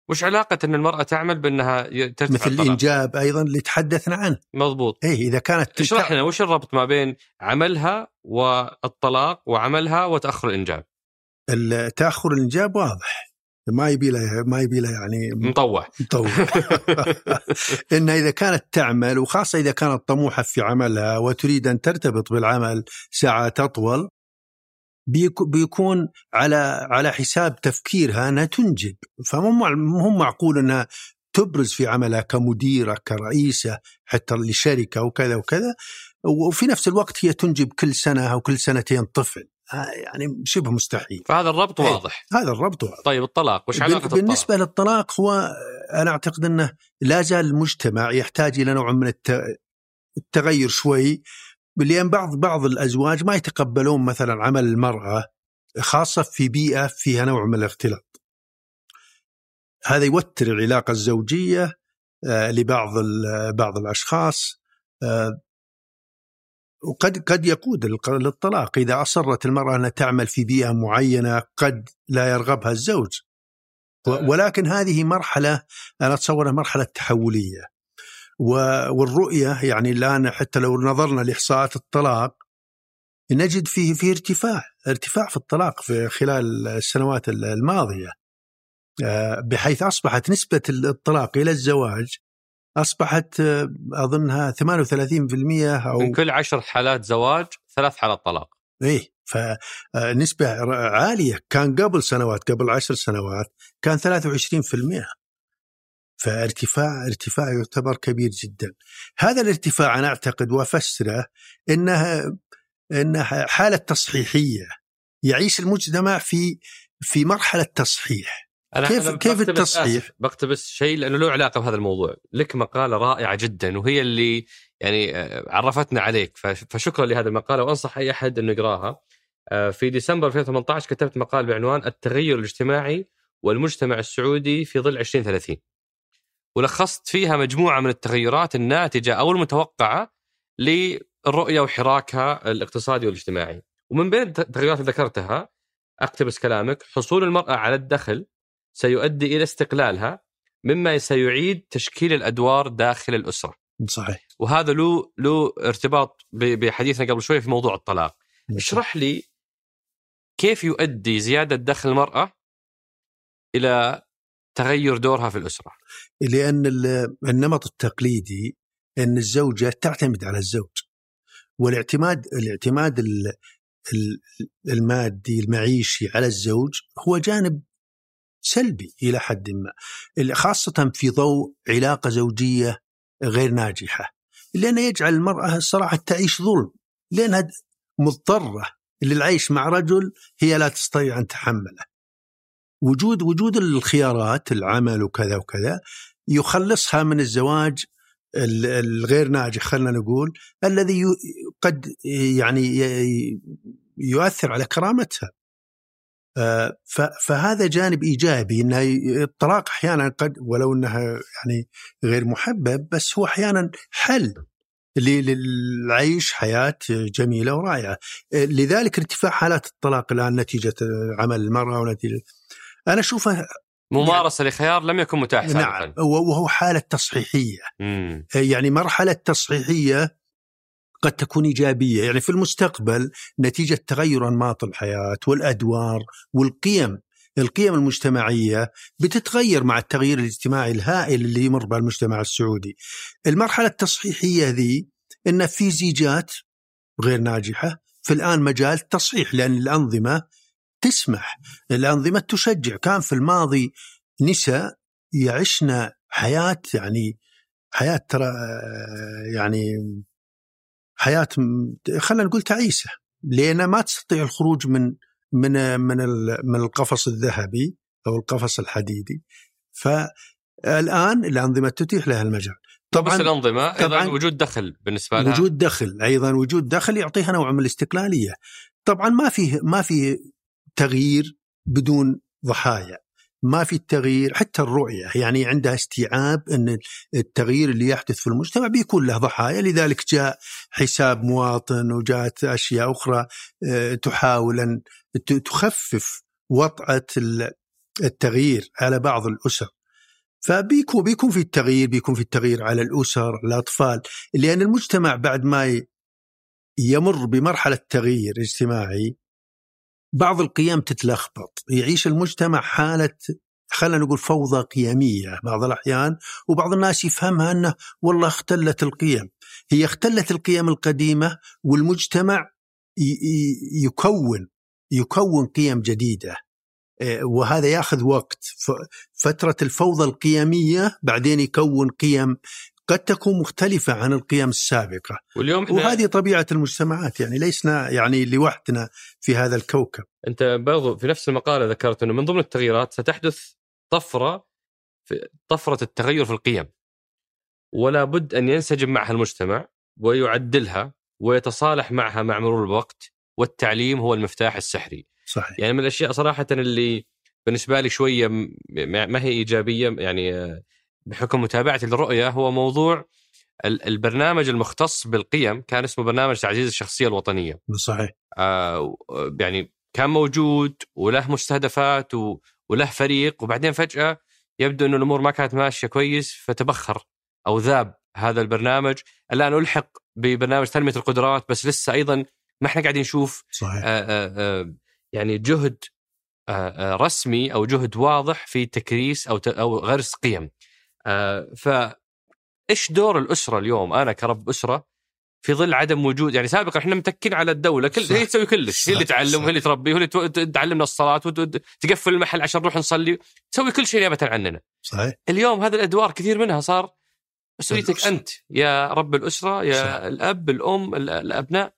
وش علاقة أن المرأة تعمل بأنها ترتفع مثل الطلاق. الإنجاب أيضا اللي تحدثنا عنه. مضبوط. إيه إذا كانت اشرح لنا وش الربط ما بين عملها والطلاق وعملها وتأخر الإنجاب؟ تأخر الإنجاب واضح. ما يبي له ما يبي له يعني مطوع. مطوع. ان إذا كانت تعمل وخاصة إذا كانت طموحة في عملها وتريد أن ترتبط بالعمل ساعات أطول بيكون على على حساب تفكيرها أنها تنجب. فمو هم معقول أنها تبرز في عملها كمديرة كرئيسة حتى لشركة وكذا وكذا. وفي نفس الوقت هي تنجب كل سنة أو كل سنتين طفل. يعني شبه مستحيل فهذا الربط إيه، واضح هذا الربط واضح طيب الطلاق وش علاقة الطلاق؟ بالنسبة للطلاق هو أنا أعتقد أنه لا زال المجتمع يحتاج إلى نوع من التغير شوي لأن بعض بعض الأزواج ما يتقبلون مثلا عمل المرأة خاصة في بيئة فيها نوع من الاختلاط. هذا يوتر العلاقة الزوجية آه، لبعض بعض الأشخاص آه، وقد قد يقود للطلاق. إذا أصرت المرأة انها تعمل في بيئة معينة قد لا يرغبها الزوج. ولكن هذه مرحلة أنا اتصورها مرحلة تحولية. والرؤية يعني الان حتى لو نظرنا لإحصاءات الطلاق نجد فيه في ارتفاع ارتفاع في الطلاق في خلال السنوات الماضية. آه، بحيث أصبحت نسبة الطلاق إلى الزواج أصبحت آه، أظنها 38% أو من كل عشر حالات زواج ثلاث حالات طلاق. إيه فنسبة عالية. كان قبل سنوات قبل عشر سنوات كان 23% فارتفاع ارتفاع يعتبر كبير جدا. هذا الارتفاع أنا أعتقد وأفسره إنها إنها حالة تصحيحية. يعيش المجتمع في في مرحلة تصحيح. أنا كيف أنا كيف التصحيح؟ بقتبس شيء لأنه له علاقة بهذا الموضوع، لك مقالة رائعة جدا وهي اللي يعني آه، عرفتنا عليك فشكرا لهذه المقالة وأنصح أي أحد إنه يقراها. آه، في ديسمبر 2018 كتبت مقال بعنوان التغير الاجتماعي والمجتمع السعودي في ظل 2030 ولخصت فيها مجموعة من التغيرات الناتجة أو المتوقعة للرؤية وحراكها الاقتصادي والاجتماعي ومن بين التغيرات اللي ذكرتها أقتبس كلامك حصول المرأة على الدخل سيؤدي إلى استقلالها مما سيعيد تشكيل الأدوار داخل الأسرة. صحيح. وهذا له له ارتباط بحديثنا قبل شوي في موضوع الطلاق. اشرح لي كيف يؤدي زيادة دخل المرأة إلى تغير دورها في الأسرة لأن النمط التقليدي أن الزوجة تعتمد على الزوج والاعتماد الاعتماد المادي المعيشي على الزوج هو جانب سلبي إلى حد ما خاصة في ضوء علاقة زوجية غير ناجحة لأنه يجعل المرأة الصراحة تعيش ظلم لأنها مضطرة للعيش مع رجل هي لا تستطيع أن تحمله. وجود وجود الخيارات العمل وكذا وكذا يخلصها من الزواج الغير ناجح خلينا نقول الذي قد يعني يؤثر على كرامتها. آه، فهذا جانب إيجابي إن الطلاق أحيانا قد ولو إنها يعني غير محبب بس هو أحيانا حل للعيش حياة جميلة ورائعة. لذلك ارتفاع حالات الطلاق الآن نتيجة عمل المرأة ونتيجة أنا أشوفها ممارسة يعني لخيار لم يكن متاح نعم وهو حالة تصحيحية. مم. يعني مرحلة تصحيحية قد تكون إيجابية. يعني في المستقبل نتيجة تغير أنماط الحياة والأدوار والقيم. القيم المجتمعية بتتغير مع التغيير الاجتماعي الهائل اللي يمر به المجتمع السعودي. المرحلة التصحيحية ذي أن في زيجات غير ناجحة. في الآن مجال تصحيح لأن الأنظمة تسمح. الأنظمة تشجع. كان في الماضي نساء يعشن حياة يعني حياة ترى يعني حياة خلينا نقول تعيسة لأن ما تستطيع الخروج من من من من القفص الذهبي أو القفص الحديدي. فالآن الأنظمة تتيح لها المجال. طبعا بس الأنظمة طبعا وجود دخل بالنسبة لها. وجود دخل أيضا وجود دخل يعطيها نوع من الاستقلالية. طبعا ما في ما في تغيير بدون ضحايا. ما في التغيير حتى الرؤية. يعني عندها استيعاب أن التغيير اللي يحدث في المجتمع بيكون له ضحايا. لذلك جاء حساب مواطن وجاءت أشياء أخرى آه، تحاول أن تخفف وطأة التغيير على بعض الأسر. فبيكون بيكون في التغيير بيكون في التغيير على الأسر الأطفال. لأن المجتمع بعد ما يمر بمرحلة تغيير اجتماعي بعض القيم تتلخبط. يعيش المجتمع حالة خلينا نقول فوضى قيمية بعض الأحيان وبعض الناس يفهمها أنه والله اختلت القيم. هي اختلت القيم القديمة والمجتمع يكون يكون قيم جديدة. إيه، وهذا ياخذ وقت. فترة الفوضى القيمية بعدين يكون قيم قد تكون مختلفة عن القيم السابقة. واليوم إحنا وهذه طبيعة المجتمعات يعني ليسنا يعني لوحدنا في هذا الكوكب. أنت برضو في نفس المقالة ذكرت أنه من ضمن التغييرات ستحدث طفرة في طفرة التغير في القيم. ولا بد أن ينسجم معها المجتمع ويعدلها ويتصالح معها مع مرور الوقت والتعليم هو المفتاح السحري. صحيح. يعني من الأشياء صراحة اللي بالنسبة لي شوية م- ما هي إيجابية يعني آه، بحكم متابعتي للرؤيه هو موضوع ال- البرنامج المختص بالقيم كان اسمه برنامج تعزيز الشخصية الوطنية. صحيح. آه يعني كان موجود وله مستهدفات و- وله فريق وبعدين فجأة يبدو إنه الأمور ما كانت ماشية كويس فتبخر أو ذاب هذا البرنامج. الآن ألحق ببرنامج تنمية القدرات بس لسه أيضا ما إحنا قاعدين نشوف صحيح. آه، آه، آه، يعني جهد آه، رسمي أو جهد واضح في تكريس ت- أو غرس قيم. آه، ف إيش دور الأسرة اليوم أنا كرب أسرة في ظل عدم وجود يعني سابقا إحنا متكين على الدولة كل. هي تسوي كلش هي اللي تعلم. وهي اللي تربي وهي اللي تعلمنا الصلاة وتقفل المحل عشان نروح نصلي تسوي كل شيء نيابه عننا. صحيح اليوم هذه الأدوار كثير منها صار مسؤوليتك. أنت يا رب الأسرة يا صح. الأب الأم ال- الأبناء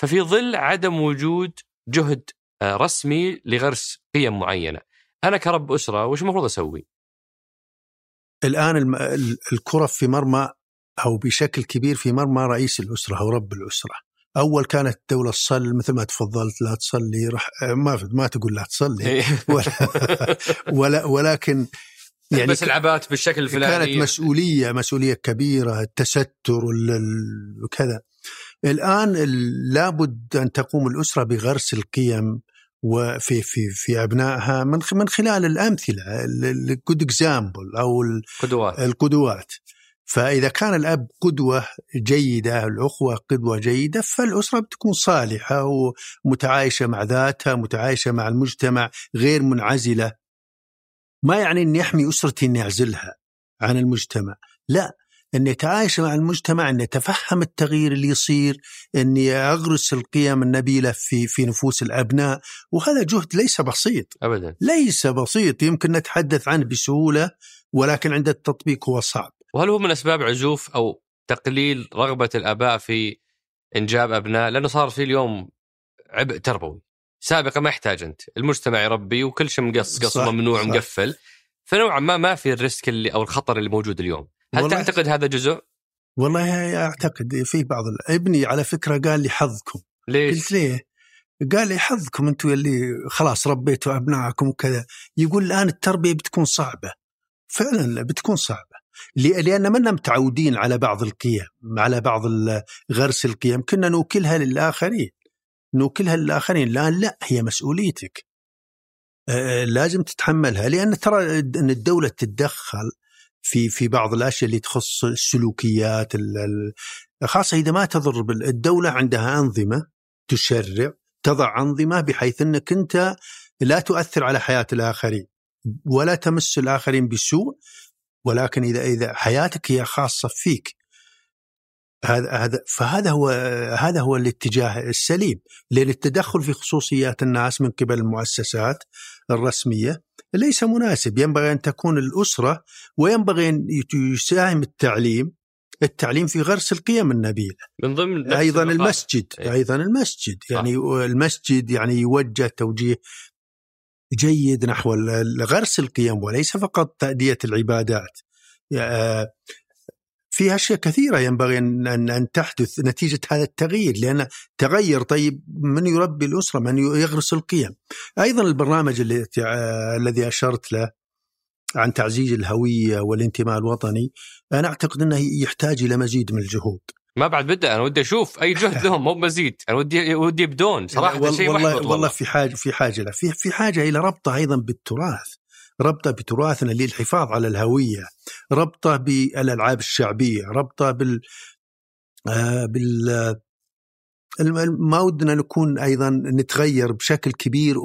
ففي ظل عدم وجود جهد آه، رسمي لغرس قيم معينة أنا كرب أسرة وش المفروض أسوي؟ الآن الكره في مرمى أو بشكل كبير في مرمى رئيس الأسرة أو رب الأسرة. أول كانت الدولة تصلي مثل ما تفضلت لا تصلي رح ما ما تقول لا تصلي. ولا ولا ولكن يعني بس العبات بالشكل الفلاني. كانت مسؤولية مسؤولية كبيرة التستر وكذا. الآن ال- لابد أن تقوم الأسرة بغرس القيم وفي في في أبنائها من من خلال الأمثلة الجود اكزامبل أو ال- قدوات. القدوات. فإذا كان الأب قدوة جيدة الأخوة قدوة جيدة فالأسرة بتكون صالحة ومتعايشة مع ذاتها متعايشة مع المجتمع غير منعزلة. ما يعني اني احمي أسرتي إني أعزلها عن المجتمع. لا إني اتعايش مع المجتمع إني أتفهم التغيير اللي يصير إني أغرس القيم النبيلة في في نفوس الأبناء وهذا جهد ليس بسيط. ابدا. ليس بسيط يمكن نتحدث عنه بسهولة ولكن عند التطبيق هو صعب. وهل هو من أسباب عزوف أو تقليل رغبة الآباء في إنجاب أبناء؟ لأنه صار في اليوم عبء تربوي. سابقا ما يحتاج أنت. المجتمع يربي وكل شيء مقص قص ممنوع صح. مقفل. فنوعا ما ما في الريسك اللي أو الخطر اللي موجود اليوم. هل تعتقد هذا جزء؟ والله أعتقد في بعض ابني على فكرة قال لي حظكم. ليش؟ قلت ليه؟ قال لي حظكم أنتم اللي خلاص ربيتوا أبنائكم وكذا. يقول الآن التربية بتكون صعبة. فعلا بتكون صعبة. لأن منا متعودين على بعض القيم على بعض غرس القيم. كنا نوكلها للآخرين. نوكلها للآخرين. الآن لا هي مسؤوليتك. آه، لازم تتحملها. لأن ترى إن الدولة تتدخل في في بعض الأشياء اللي تخص السلوكيات ال- ال- خاصة إذا ما تضر الدولة عندها أنظمة تشرع تضع أنظمة بحيث إنك أنت لا تؤثر على حياة الآخرين ولا تمس الآخرين بسوء ولكن إذا إذا حياتك هي خاصة فيك. هذا هذا فهذا هو هذا هو الاتجاه السليم لأن التدخل في خصوصيات الناس من قبل المؤسسات الرسمية. ليس مناسب. ينبغي أن تكون الأسرة وينبغي أن يساهم التعليم التعليم في غرس القيم النبيلة. من ضمن أيضا المقال. المسجد إيه. أيضا المسجد. يعني المسجد يعني يوجه توجيه جيد نحو غرس القيم وليس فقط تأدية العبادات. آه، في أشياء كثيرة ينبغي أن أن أن تحدث نتيجة هذا التغيير لأن تغير طيب من يربي الأسرة من يغرس القيم. أيضا البرنامج اللي الذي أشرت له عن تعزيز الهوية والانتماء الوطني أنا أعتقد أنه يحتاج إلى مزيد من الجهود. ما بعد بدأ أنا ودي أشوف أي جهد لهم مو مزيد. أنا ودي ودي يبدون صراحة وال- شيء والله والله. والله في حاجة في حاجة له. في في حاجة إلى ربطه أيضا بالتراث. ربطة بتراثنا للحفاظ على الهوية ربطة بالألعاب الشعبية ربطة بال آه بال ما ودنا نكون أيضا نتغير بشكل كبير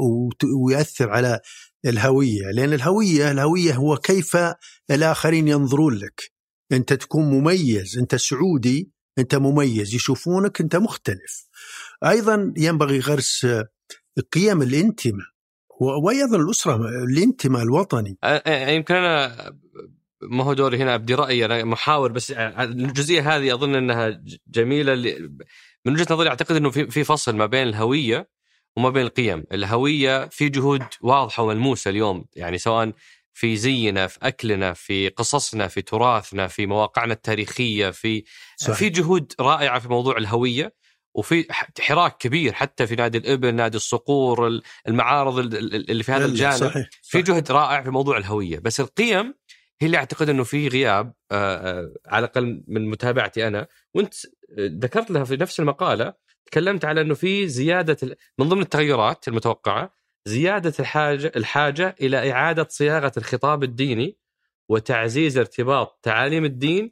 ويؤثر على الهوية لأن الهوية الهوية هو كيف الآخرين ينظرون لك. أنت تكون مميز أنت سعودي أنت مميز يشوفونك أنت مختلف. أيضا ينبغي غرس قيم الانتماء. وأيضا الأسرة الانتماء الوطني. يمكن أنا ما هو دوري هنا أبدي رأيي أنا محاور بس الجزئية هذه أظن إنها جميلة من وجهة نظري أعتقد إنه في في فصل ما بين الهوية وما بين القيم، الهوية في جهود واضحة وملموسة اليوم يعني سواء في زينا في أكلنا في قصصنا في تراثنا في مواقعنا التاريخية في صحيح. في جهود رائعة في موضوع الهوية. وفي حراك كبير حتى في نادي الابن نادي الصقور المعارض اللي في هذا الجانب صحيح. صحيح. في جهد رائع في موضوع الهوية بس القيم هي اللي أعتقد إنه في غياب آه، آه، على الأقل من متابعتي أنا وأنت ذكرت لها في نفس المقالة تكلمت على إنه في زيادة من ضمن التغيرات المتوقعة زيادة الحاجة الحاجة إلى إعادة صياغة الخطاب الديني وتعزيز ارتباط تعاليم الدين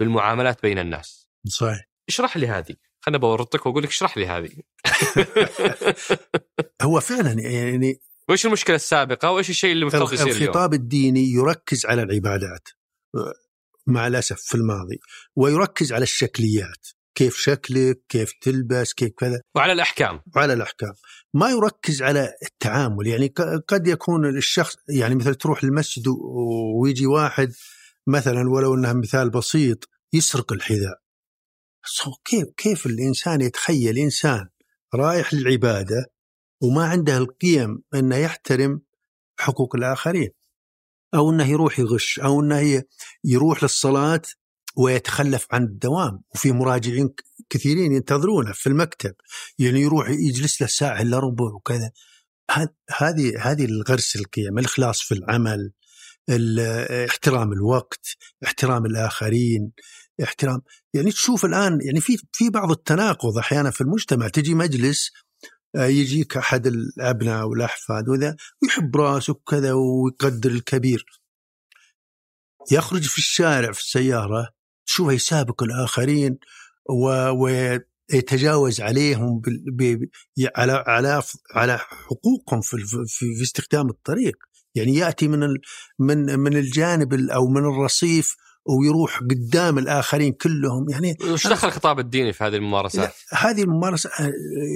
بالمعاملات بين الناس. صحيح. اشرح لي هذه. خلنا بورطك وأقول لك اشرح لي هذه. هو فعلا يعني وش المشكلة السابقة وإيش الشيء اللي مفترض يصير الخطاب اليوم؟ الديني يركز على العبادات مع الأسف في الماضي ويركز على الشكليات كيف شكلك كيف تلبس كيف كذا وعلى الأحكام وعلى الأحكام ما يركز على التعامل يعني قد يكون الشخص يعني مثل تروح المسجد ويجي واحد مثلا ولو انها مثال بسيط يسرق الحذاء كيف كيف الإنسان يتخيل إنسان رايح للعبادة وما عنده القيم أنه يحترم حقوق الآخرين؟ أو أنه يروح يغش أو أنه يروح للصلاة ويتخلف عن الدوام. وفي مراجعين كثيرين ينتظرونه في المكتب يعني يروح يجلس له ساعة إلا ربع وكذا. هذه هذه الغرس القيم الإخلاص في العمل احترام الوقت احترام الآخرين احترام. يعني تشوف الآن يعني في في بعض التناقض أحيانا في المجتمع تجي مجلس آه، يجيك أحد الأبناء والأحفاد وذا ويحب رأسه وكذا ويقدر الكبير. يخرج في الشارع في السيارة تشوفه يسابق الآخرين ويتجاوز عليهم على على على حقوقهم في, في, في استخدام الطريق. يعني يأتي من من من الجانب أو من الرصيف ويروح قدام الآخرين كلهم يعني وش دخل الخطاب الديني في هذه الممارسات؟ هذه الممارسة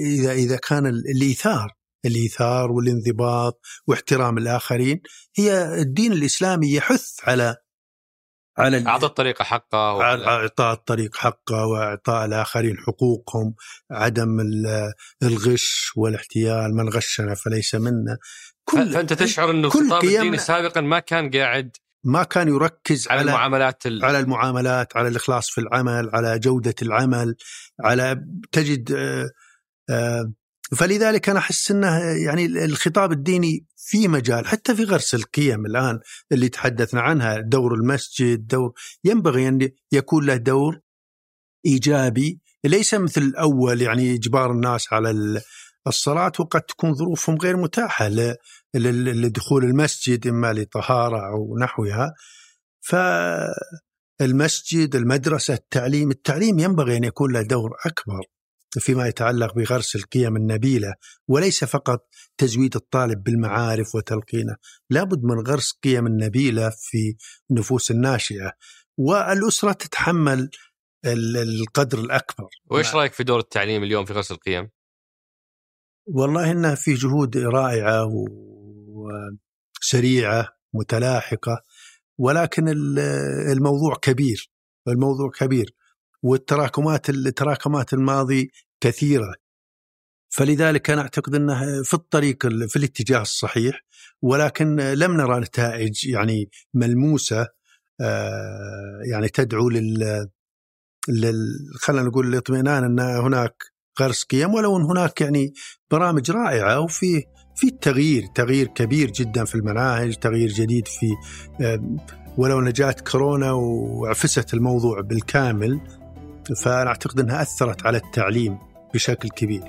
إذا إذا كان الإيثار الإيثار والانضباط واحترام الآخرين هي الدين الإسلامي يحث على على أعطى الطريق حقه إعطاء الطريق حقه وإعطاء الآخرين حقوقهم عدم الغش والاحتيال من غشنا فليس منا كل فأنت تشعر إنه الخطاب الديني سابقا ما كان قاعد ما كان يركز على, على المعاملات ال... على المعاملات على الإخلاص في العمل على جودة العمل على تجد آآ آآ فلذلك أنا أحس إنه يعني الخطاب الديني في مجال حتى في غرس القيم الآن اللي تحدثنا عنها دور المسجد دور ينبغي أن يكون له دور إيجابي ليس مثل الأول يعني إجبار الناس على الصلاة وقد تكون ظروفهم غير متاحة لدخول المسجد إما لطهارة أو نحوها فالمسجد المدرسة التعليم التعليم ينبغي أن يكون له دور أكبر فيما يتعلق بغرس القيم النبيلة وليس فقط تزويد الطالب بالمعارف وتلقينه، لابد من غرس قيم النبيلة في النفوس الناشئة والأسرة تتحمل القدر الأكبر. وإيش رأيك في دور التعليم اليوم في غرس القيم؟ والله انه في جهود رائعة وسريعه متلاحقة ولكن الموضوع كبير الموضوع كبير والتراكمات التراكمات الماضي كثيرة. فلذلك أنا أعتقد انه في الطريق في الاتجاه الصحيح ولكن لم نرى نتائج يعني ملموسة آه، يعني تدعو لل خلينا نقول الاطمئنان إن هناك غرس قيم ولو إن هناك يعني برامج رائعة وفي في تغيير تغيير كبير جدا في المناهج تغيير جديد في ولو ان جاءت كورونا وعفست الموضوع بالكامل فأنا أعتقد أنها أثرت على التعليم بشكل كبير.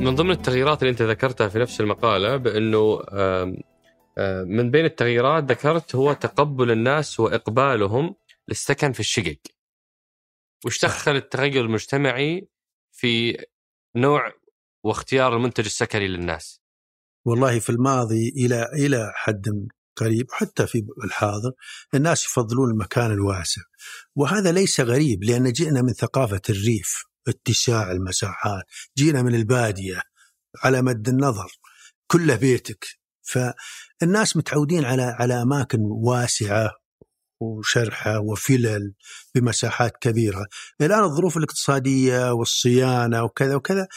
من ضمن التغييرات اللي أنت ذكرتها في نفس المقالة بأنه من بين التغييرات ذكرت هو تقبل الناس وإقبالهم للسكن في الشقق. وش دخل التغير المجتمعي في نوع واختيار المنتج السكني للناس؟ والله في الماضي إلى إلى حد قريب حتى في الحاضر الناس يفضلون المكان الواسع وهذا ليس غريب لأن جئنا من ثقافة الريف اتساع المساحات جينا من البادية على مد النظر كله بيتك فالناس متعودين على على أماكن واسعة وشرحة وفلل بمساحات كبيرة. الآن الظروف الاقتصادية والصيانة وكذا وكذا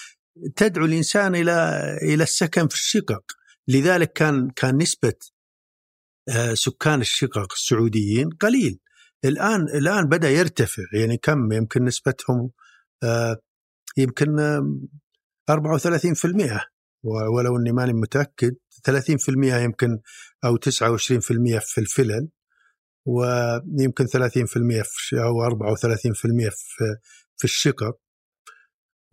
تدعو الإنسان إلى إلى السكن في الشقق، لذلك كان كان نسبة آه، سكان الشقق السعوديين قليل. الآن الآن بدأ يرتفع يعني كم يمكن نسبتهم آه، يمكن 34% ولو إني ماني متأكد 30% يمكن أو 29% في الفلل ويمكن 30% في أو 34% في في الشقق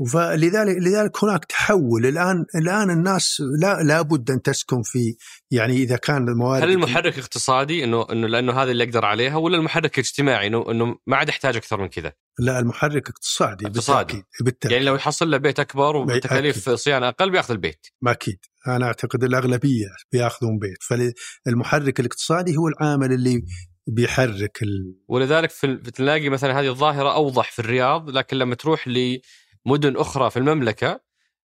فلذلك لذلك هناك تحول الان الآن الناس لا لابد أن تسكن في يعني إذا كان الموارد هل المحرك اقتصادي انه إنه لأنه هذا اللي أقدر عليها ولا المحرك اجتماعي انه إنه ما عاد احتاج أكثر من كذا؟ لا المحرك اقتصادي اقتصادي بالتأكيد. بالتأكيد. يعني لو يحصل له بيت أكبر وبتكاليف صيانة أقل بيأخذ البيت ما أكيد أنا أعتقد الأغلبية بيأخذون بيت فالمحرك الاقتصادي هو العامل اللي بيحرك ال... ولذلك في تلاقي مثلا هذه الظاهرة أوضح في الرياض لكن لما تروح لمدن أخرى في المملكة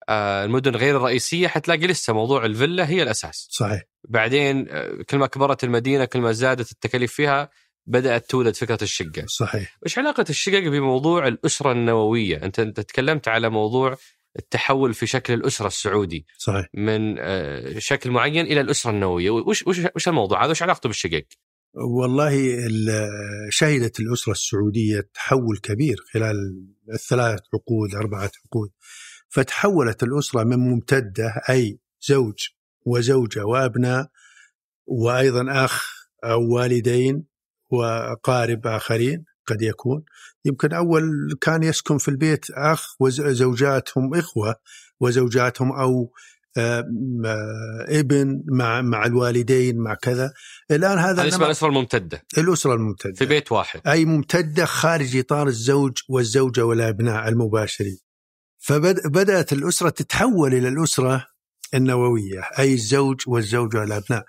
آه، المدن غير الرئيسية حتلاقي لسه موضوع الفيلا هي الأساس. صحيح. بعدين آه، كل ما كبرت المدينة كل ما زادت التكاليف فيها بدأت تولد فكرة الشقة. صحيح. إيش علاقة الشقق بموضوع الأسرة النووية؟ أنت أنت تكلمت على موضوع التحول في شكل الأسرة السعودي. صحيح. من آه، شكل معين إلى الأسرة النووية. وش وش وش الموضوع؟ هذا وش علاقته بالشقق؟ والله شهدت الأسرة السعودية تحول كبير خلال الثلاث عقود أربعة عقود. فتحولت الأسرة من ممتدة أي زوج وزوجة وأبناء وأيضا أخ أو والدين وأقارب آخرين قد يكون. يمكن أول كان يسكن في البيت أخ وزوجاتهم إخوة وزوجاتهم آه، ابن مع مع الوالدين مع كذا. الآن هذا هذه اسمها الأسرة الممتدة. الأسرة الممتدة. في بيت واحد. أي ممتدة خارج إطار الزوج والزوجة والأبناء المباشرين. فبدات الأسرة تتحول إلى الأسرة النووية أي الزوج والزوجة والأبناء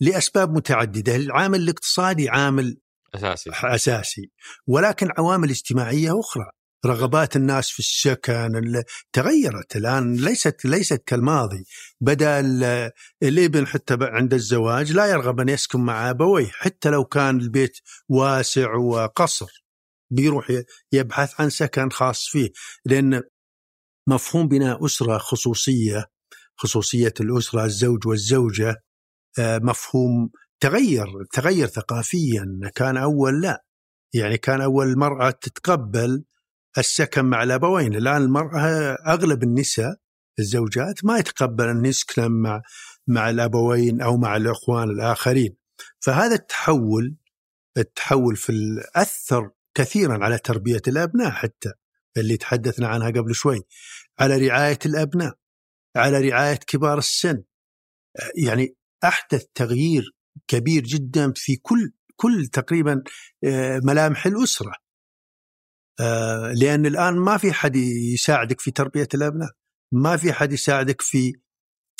لأسباب متعددة، العامل الاقتصادي عامل أساسي. أساسي ولكن عوامل اجتماعية أخرى. رغبات الناس في السكن تغيرت الآن ليست ليست كالماضي. بدا الإبن حتى عند الزواج لا يرغب أن يسكن مع أبويه حتى لو كان البيت واسع وقصر. بيروح يبحث عن سكن خاص فيه. لأن مفهوم بناء أسرة خصوصية خصوصية الأسرة الزوج والزوجة آه، مفهوم تغير تغير ثقافيا. كان أول لا. يعني كان أول المراه تتقبل السكن مع الأبوين. الآن المرأة أغلب النساء الزوجات ما يتقبل أن يسكن مع مع الأبوين أو مع الإخوان الآخرين. فهذا التحول التحول في أثر كثيرا على تربية الأبناء حتى اللي تحدثنا عنها قبل شوي. على رعاية الأبناء على رعاية كبار السن. يعني أحدث تغيير كبير جدا في كل كل تقريبا آه، ملامح الأسرة. آه، لأن الآن ما في حد يساعدك في تربية الأبناء ما في حد يساعدك في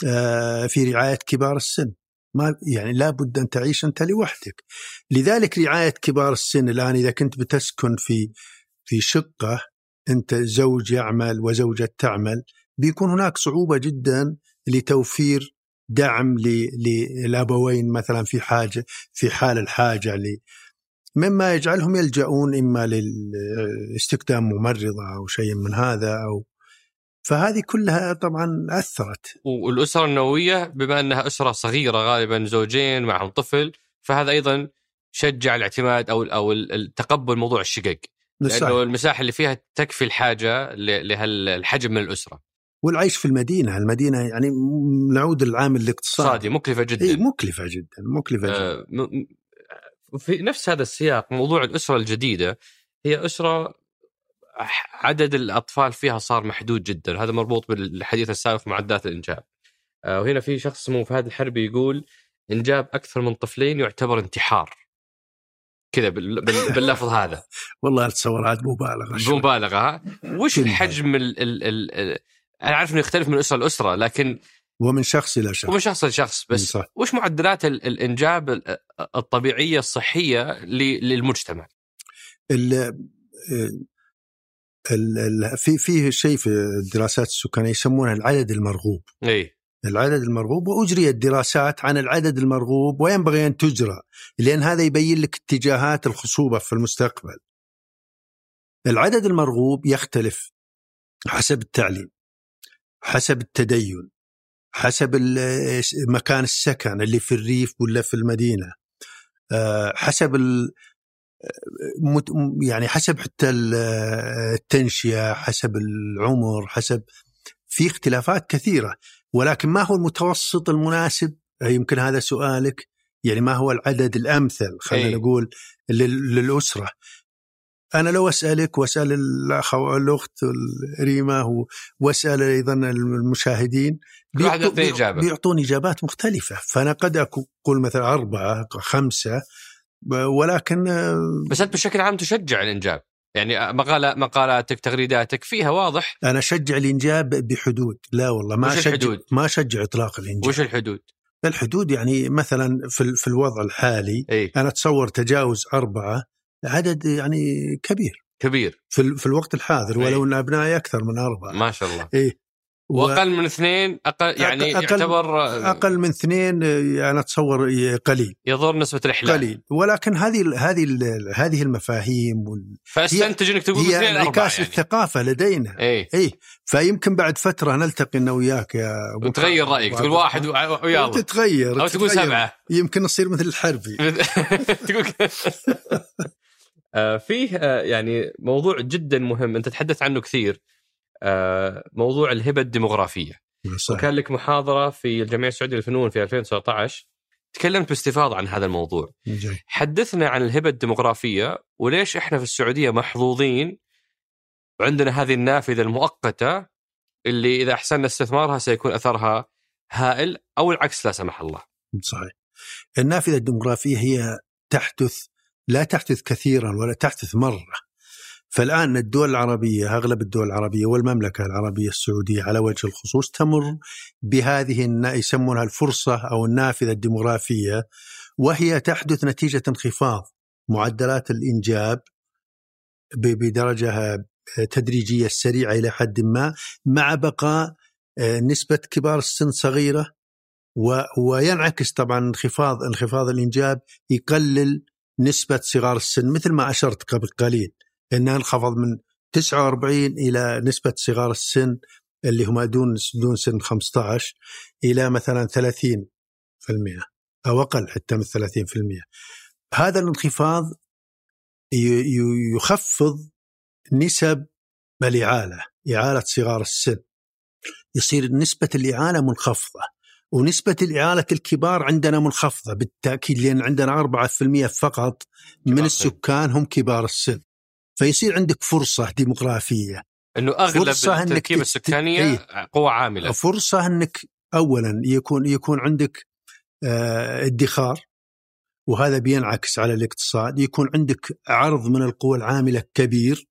آه، في رعاية كبار السن. ما يعني لابد أن تعيش أنت لوحدك. لذلك رعاية كبار السن الآن إذا كنت بتسكن في في شقة أنت زوج يعمل وزوجة تعمل بيكون هناك صعوبة جدا لتوفير دعم للأبوين مثلا في حاجة في حال الحاجة مما يجعلهم يلجؤون إما لاستخدام ممرضة أو شيء من هذا أو فهذه كلها طبعا أثرت. والأسرة النووية بما أنها أسرة صغيرة غالبا زوجين معهم طفل فهذا أيضا شجع الاعتماد أو أو التقبل موضوع الشقق. لأنه المساحة اللي فيها تكفي الحاجة لهالحجم من الأسرة. والعيش في المدينة، المدينة يعني نعود للعامل الاقتصادي. مكلفة جدا. إيه مكلفة جدا مكلفة جدا. آه في نفس هذا السياق موضوع الأسرة الجديدة هي أسرة عدد الأطفال فيها صار محدود جدا هذا مربوط بالحديث السابق معدات الإنجاب. آه وهنا في شخص اسمه فهد الحربي يقول إنجاب أكثر من طفلين يعتبر انتحار. كذا باللفظ هذا. والله التصورات مبالغة مبالغة. وش الحجم ال ال ال أنا عارف إنه يختلف من أسرة لأسرة لكن ومن شخص إلى شخص ومن شخص لشخص بس صح. وش معدلات الإنجاب الطبيعية الصحية للمجتمع؟ ال ال في فيه شيء في الدراسات السكانية يسمونه العدد المرغوب إي العدد المرغوب واجريت دراسات عن العدد المرغوب وينبغي أن تجرى لأن هذا يبين لك اتجاهات الخصوبة في المستقبل. العدد المرغوب يختلف حسب التعليم حسب التدين حسب مكان السكن اللي في الريف ولا في المدينة. آه، حسب يعني حسب حتى التنشئه حسب العمر حسب في اختلافات كثيرة. ولكن ما هو المتوسط المناسب؟ يمكن هذا سؤالك. يعني ما هو العدد الأمثل خلينا أي. نقول للأسرة. أنا لو أسألك واسال الأخ الاخت ريما واسال أيضا المشاهدين إجابة. بيعطوني إجابات مختلفة فأنا قد أقول مثلا أربعة خمسة ولكن بس أنت بشكل عام تشجع الإنجاب يعني مقالة مقالاتك تغريداتك فيها واضح أنا أشجع الإنجاب بحدود لا والله ما اشجع؟ ما أشجع إطلاق الإنجاب وش الحدود؟ الحدود يعني مثلا في في الوضع الحالي أي؟ أنا أتصور تجاوز أربعة عدد يعني كبير. كبير. في, في الوقت الحاضر ولو إن أبنائي أكثر من أربعة. ما شاء الله. إيه. وأقل من اثنين أقل يعني أقل يعتبر أقل من اثنين أنا أتصور قليل. يضر نسبة الإحلال. قليل. ولكن هذه هذه هذه المفاهيم وال... فأستنتج إنك تقول هي انعكاس يعني. الثقافه لدينا. اي اي فيمكن بعد فترة نلتقي أنا وياك يا أبو وتغير رأيك. تقول واحد ويلا. تتغير أو تقول سبعة. يمكن نصير مثل الحربي. تقول فيه آه، يعني موضوع جدا مهم أنت تحدث عنه كثير آه، موضوع الهبة الديموغرافية صحيح. وكان لك محاضرة في الجمعية السعودية للفنون في 2019 تكلمت باستفاضة عن هذا الموضوع جاي. حدثنا عن الهبة الديموغرافية وليش إحنا في السعودية محظوظين وعندنا هذه النافذة المؤقتة اللي إذا أحسننا استثمارها سيكون أثرها هائل أو العكس لا سمح الله. صحيح. النافذة الديموغرافية هي تحدث لا تحدث كثيرا ولا تحدث مرة. فالآن الدول العربية أغلب الدول العربية والمملكة العربية السعودية على وجه الخصوص تمر بهذه يسمونها الفرصة أو النافذة الديموغرافية وهي تحدث نتيجة انخفاض معدلات الإنجاب بدرجة تدريجية سريعة إلى حد ما مع بقاء آه، نسبة كبار السن صغيرة وينعكس طبعا انخفاض انخفاض الإنجاب يقلل نسبة صغار السن مثل ما أشرت قبل قليل انها انخفض من 49 إلى نسبة صغار السن اللي هم دون دون سن 15 إلى مثلا 30% أو أقل حتى من 30% هذا الانخفاض يخفض نسب الإعالة إعالة صغار السن. يصير نسبة الإعالة منخفضة. ونسبة الإعالة الكبار عندنا منخفضة بالتأكيد لأن عندنا 4% فقط من السكان هم كبار السن. فيصير عندك فرصة ديموغرافية. إنه أغلب التركيبة السكانية إيه. قوة عاملة. فرصة إنك اولا يكون يكون عندك آه ادخار وهذا بينعكس على الاقتصاد. يكون عندك عرض من القوى العاملة كبير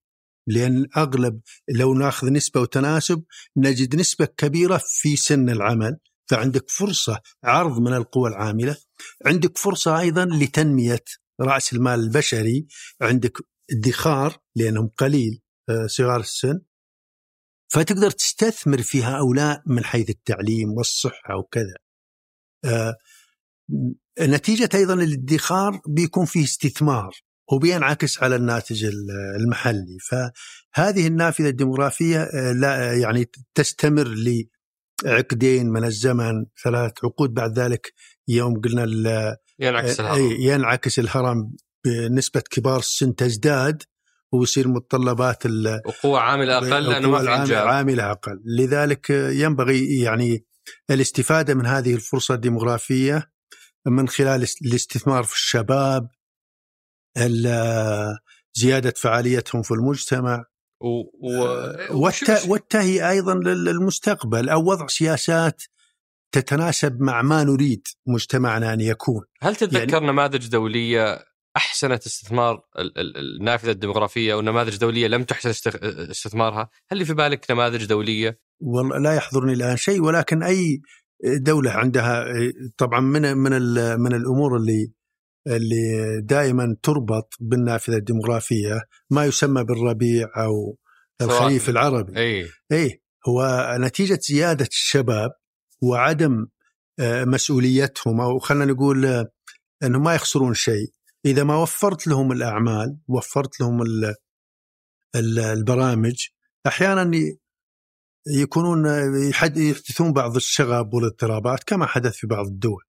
لأن أغلب لو ناخذ نسبة وتناسب نجد نسبة كبيرة في سن العمل. فعندك فرصة عرض من القوى العاملة عندك فرصة أيضا لتنمية رأس المال البشري عندك ادخار لأنهم قليل آه، صغار السن فتقدر تستثمر في هؤلاء من حيث التعليم والصحة وكذا. آه، نتيجة أيضا الادخار بيكون فيه استثمار وبينعكس على الناتج المحلي فهذه النافذة الديموغرافيه آه، لا يعني تستمر لعقدين من الزمن ثلاث عقود بعد ذلك يوم قلنا ينعكس الهرم. ينعكس الهرم بنسبة كبار السن تزداد ويصير متطلبات وقوة عاملة أقل لأنه ما في عاملة أقل. لذلك ينبغي يعني الاستفادة من هذه الفرصة الديموغرافية من خلال الاستثمار في الشباب زيادة فعاليتهم في المجتمع و... و... والتهي أيضا للمستقبل. أو وضع سياسات تتناسب مع ما نريد مجتمعنا أن يكون. هل تتذكر يعني نماذج دولية أحسنت استثمار النافذة الديموغرافيه ونماذج دولية لم تحسن استثمارها، هل في بالك نماذج دولية؟ والله لا يحضرني الآن شيء ولكن أي دولة عندها طبعا من من من الأمور اللي اللي دائما تربط بالنافذة الديموغرافيه ما يسمى بالربيع أو الخريف العربي. إي. إي هو نتيجة زيادة الشباب وعدم آه، مسؤوليتهم أو خلينا نقول آه، إنهم ما يخسرون شيء. إذا ما وفرت لهم الأعمال وفرت لهم البرامج أحيانا يكونون يحدثون بعض الشغب والاضطرابات كما حدث في بعض الدول.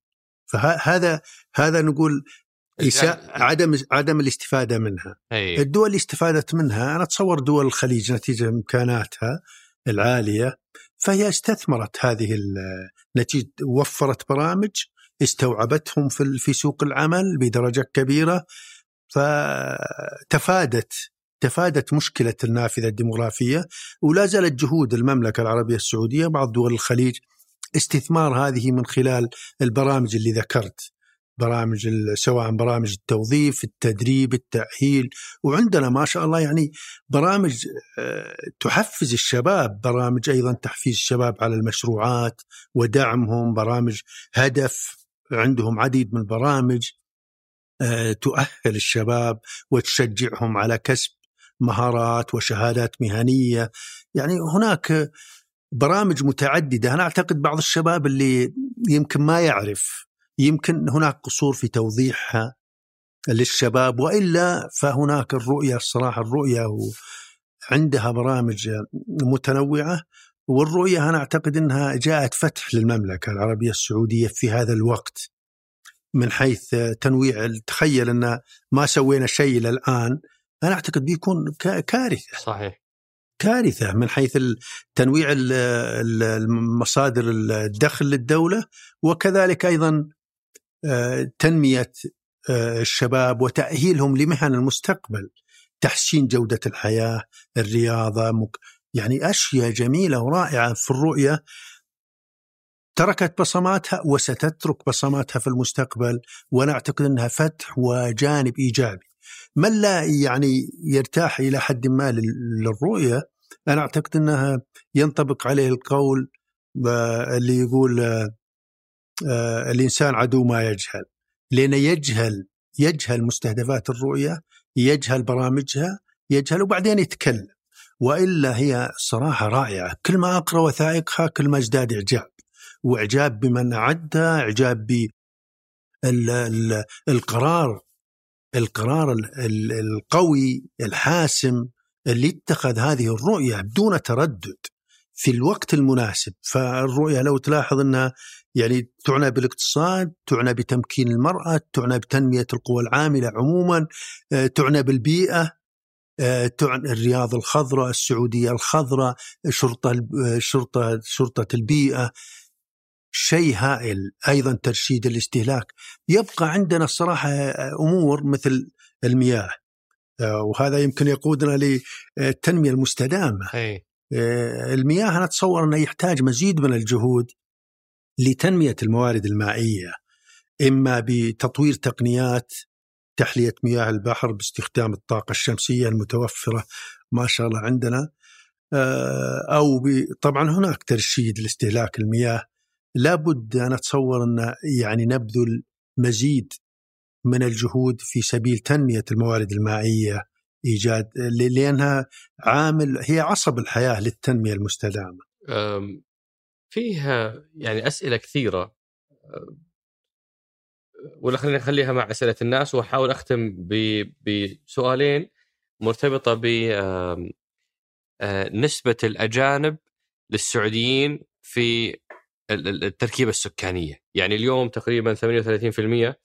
فهذا هذا نقول عدم عدم الاستفادة منها. أي. الدول اللي استفادت منها أنا أتصور دول الخليج نتيجة إمكاناتها العالية فهي استثمرت هذه نتيجة وفرت برامج استوعبتهم في في سوق العمل بدرجة كبيرة فتفادت تفادت مشكلة النافذة الديموغرافيه ولا زالت جهود المملكة العربية السعودية بعض دول الخليج استثمار هذه من خلال البرامج اللي ذكرت. برامج سواء برامج التوظيف التدريب التأهيل. وعندنا ما شاء الله يعني برامج آه، تحفز الشباب. برامج أيضا تحفيز الشباب على المشروعات ودعمهم. برامج هدف عندهم عديد من البرامج آه، تؤهل الشباب وتشجعهم على كسب مهارات وشهادات مهنية. يعني هناك برامج متعددة. أنا أعتقد بعض الشباب اللي يمكن ما يعرف يمكن هناك قصور في توضيحها للشباب وإلا فهناك الرؤية الصراحه الرؤية عندها برامج متنوعة والرؤية أنا أعتقد إنها جاءت فتح للمملكة العربية السعودية في هذا الوقت من حيث تنويع تخيل إن ما سوينا شيء إلى الآن أنا أعتقد بيكون كارثة. صحيح. كارثة من حيث تنويع المصادر الدخل للدولة وكذلك أيضا تنمية آه، الشباب وتأهيلهم لمهن المستقبل تحسين جودة الحياة الرياضة يعني أشياء جميلة ورائعة في الرؤية تركت بصماتها وستترك بصماتها في المستقبل وأنا أعتقد أنها فتح وجانب إيجابي. من لا يعني يرتاح إلى حد ما للرؤية أنا أعتقد أنها ينطبق عليه القول آه، اللي يقول آه، الإنسان عدو ما يجهل. لأنه يجهل يجهل مستهدفات الرؤية يجهل برامجها يجهل وبعدين يتكلم. وإلا هي صراحة رائعة. كل ما أقرأ وثائقها كل ما أزداد إعجاب. وإعجاب بمن اعدها إعجاب ب القرار القرار القوي الحاسم اللي اتخذ هذه الرؤية بدون تردد في الوقت المناسب. فالرؤية لو تلاحظ إنها يعني تعنى بالاقتصاد تعنى بتمكين المرأة تعنى بتنمية القوى العاملة عموما آه، تعنى بالبيئة آه، تعنى الرياض الخضراء السعودية الخضراء شرطة شرطة شرطة البيئة. شيء هائل. أيضا ترشيد الاستهلاك. يبقى عندنا الصراحة أمور مثل المياه. آه، وهذا يمكن يقودنا للتنميه المستدامة. أي. آه، المياه أنا أتصور أنه يحتاج مزيد من الجهود. لتنمية الموارد المائية إما بتطوير تقنيات تحلية مياه البحر باستخدام الطاقة الشمسية المتوفرة ما شاء الله عندنا آه، أو طبعا هناك ترشيد لاستهلاك المياه. لابد أنا أتصور أن يعني نبذل مزيد من الجهود في سبيل تنمية الموارد المائية إيجاد لأنها عامل هي عصب الحياة للتنمية المستدامة. فيها يعني أسئلة كثيرة ولا خلينا نخليها مع أسئلة الناس وأحاول أختم بسؤالين مرتبطة ب نسبة الأجانب للسعوديين في التركيبة السكانية. يعني اليوم تقريبا 38%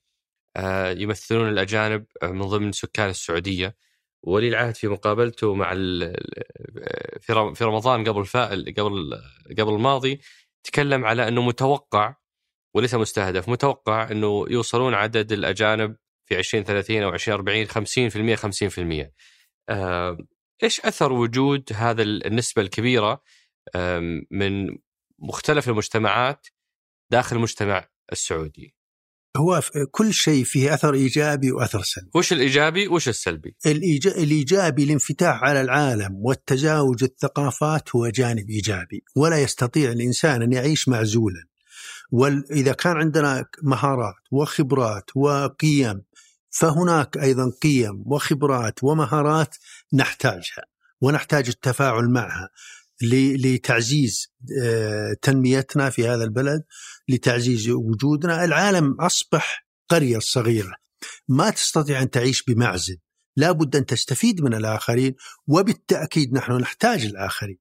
آه، يمثلون الأجانب آه، من ضمن سكان السعودية. ولي العهد في مقابلته مع في رمضان قبل قبل قبل الماضي تكلم على أنه متوقع وليس مستهدف متوقع أنه يوصلون عدد الأجانب في 2030 أو 2040 50% 50% آه، إيش أثر وجود هذا النسبة الكبيرة من مختلف المجتمعات داخل المجتمع السعودي؟ هو كل شيء فيه أثر إيجابي وأثر سلبي. وش الإيجابي وش السلبي؟ الإيجابي الانفتاح على العالم والتزاوج الثقافات هو جانب إيجابي، ولا يستطيع الإنسان أن يعيش معزولا. واذا كان عندنا مهارات وخبرات وقيم فهناك أيضا قيم وخبرات ومهارات نحتاجها ونحتاج التفاعل معها. لتعزيز آه، تنميتنا في هذا البلد لتعزيز وجودنا العالم أصبح قرية صغيرة ما تستطيع أن تعيش بمعزل لابد أن تستفيد من الآخرين وبالتأكيد نحن نحتاج الآخرين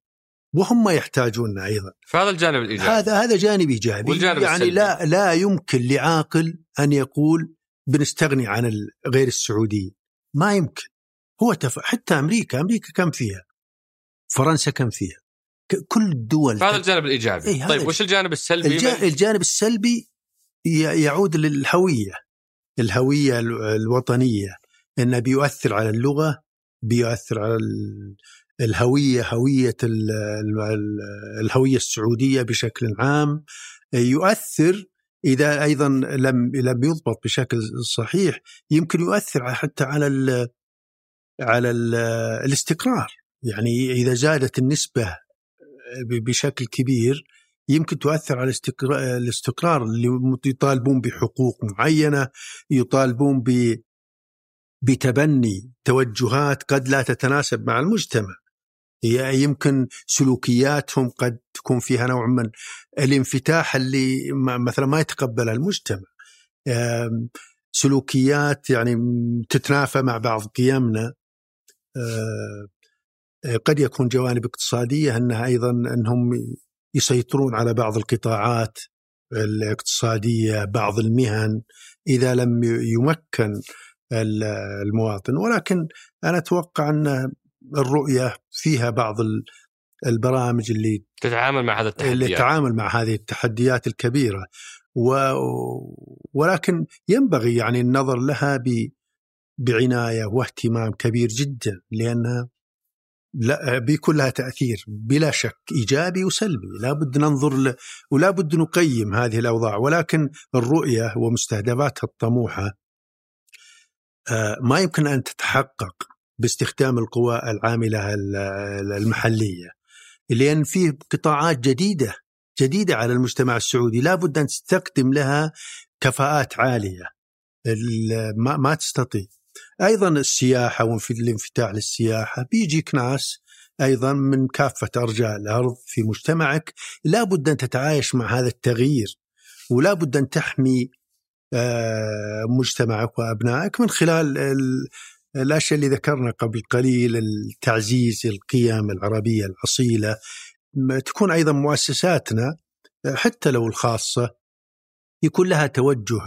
وهم يحتاجوننا أيضا. فهذا الجانب الإيجابي. هذا هذا جانب إيجابي. والجانب يعني السلبي. لا لا يمكن لعاقل أن يقول بنستغني عن غير السعوديين. ما يمكن. هو تف... حتى أمريكا، أمريكا كم فيها؟ فرنسا كم فيها؟ كل الدول هذا الجانب الإيجابي. إيه طيب وش الجانب السلبي؟ الج... الجانب السلبي يعود للهوية. الهوية الوطنية انه بيؤثر على اللغة، بيؤثر على الهوية هوية الهوية السعودية بشكل عام يؤثر إذا أيضا لم لم يضبط بشكل صحيح يمكن يؤثر حتى على ال على ال الاستقرار يعني إذا زادت النسبة بشكل كبير يمكن تؤثر على الاستقرار اللي يطالبون بحقوق معينة يطالبون ب بتبني توجهات قد لا تتناسب مع المجتمع. يمكن سلوكياتهم قد تكون فيها نوع من الانفتاح اللي مثلا ما يتقبلها المجتمع. سلوكيات يعني تتنافى مع بعض قيمنا. قد يكون جوانب اقتصادية أنها أيضا أنهم يسيطرون على بعض القطاعات الاقتصادية بعض المهن إذا لم يمكن المواطن. ولكن أنا أتوقع أن الرؤية فيها بعض البرامج اللي تتعامل مع هذا التحديات. اللي تتعامل مع هذه التحديات الكبيرة. و ولكن ينبغي يعني النظر لها ب بعناية واهتمام كبير جدا لأنها لا بيكون لها تأثير بلا شك إيجابي وسلبي، لابد ننظر ل... ولا بد نقيم هذه الأوضاع. ولكن الرؤية ومستهدفاتها الطموحة آه، ما يمكن أن تتحقق باستخدام القوى العاملة المحلية. لأن في قطاعات جديدة جديدة على المجتمع السعودي. لابد أن تستخدم لها كفاءات عالية. ما تستطيع. أيضا السياحة والانفتاح للسياحة بيجيك ناس أيضا من كافة أرجاء الأرض في مجتمعك لابد أن تتعايش مع هذا التغيير ولا بد أن تحمي آه، مجتمعك وأبنائك من خلال الأشياء اللي ذكرنا قبل قليل التعزيز القيم العربية الأصيلة تكون أيضا مؤسساتنا حتى لو الخاصة يكون لها توجه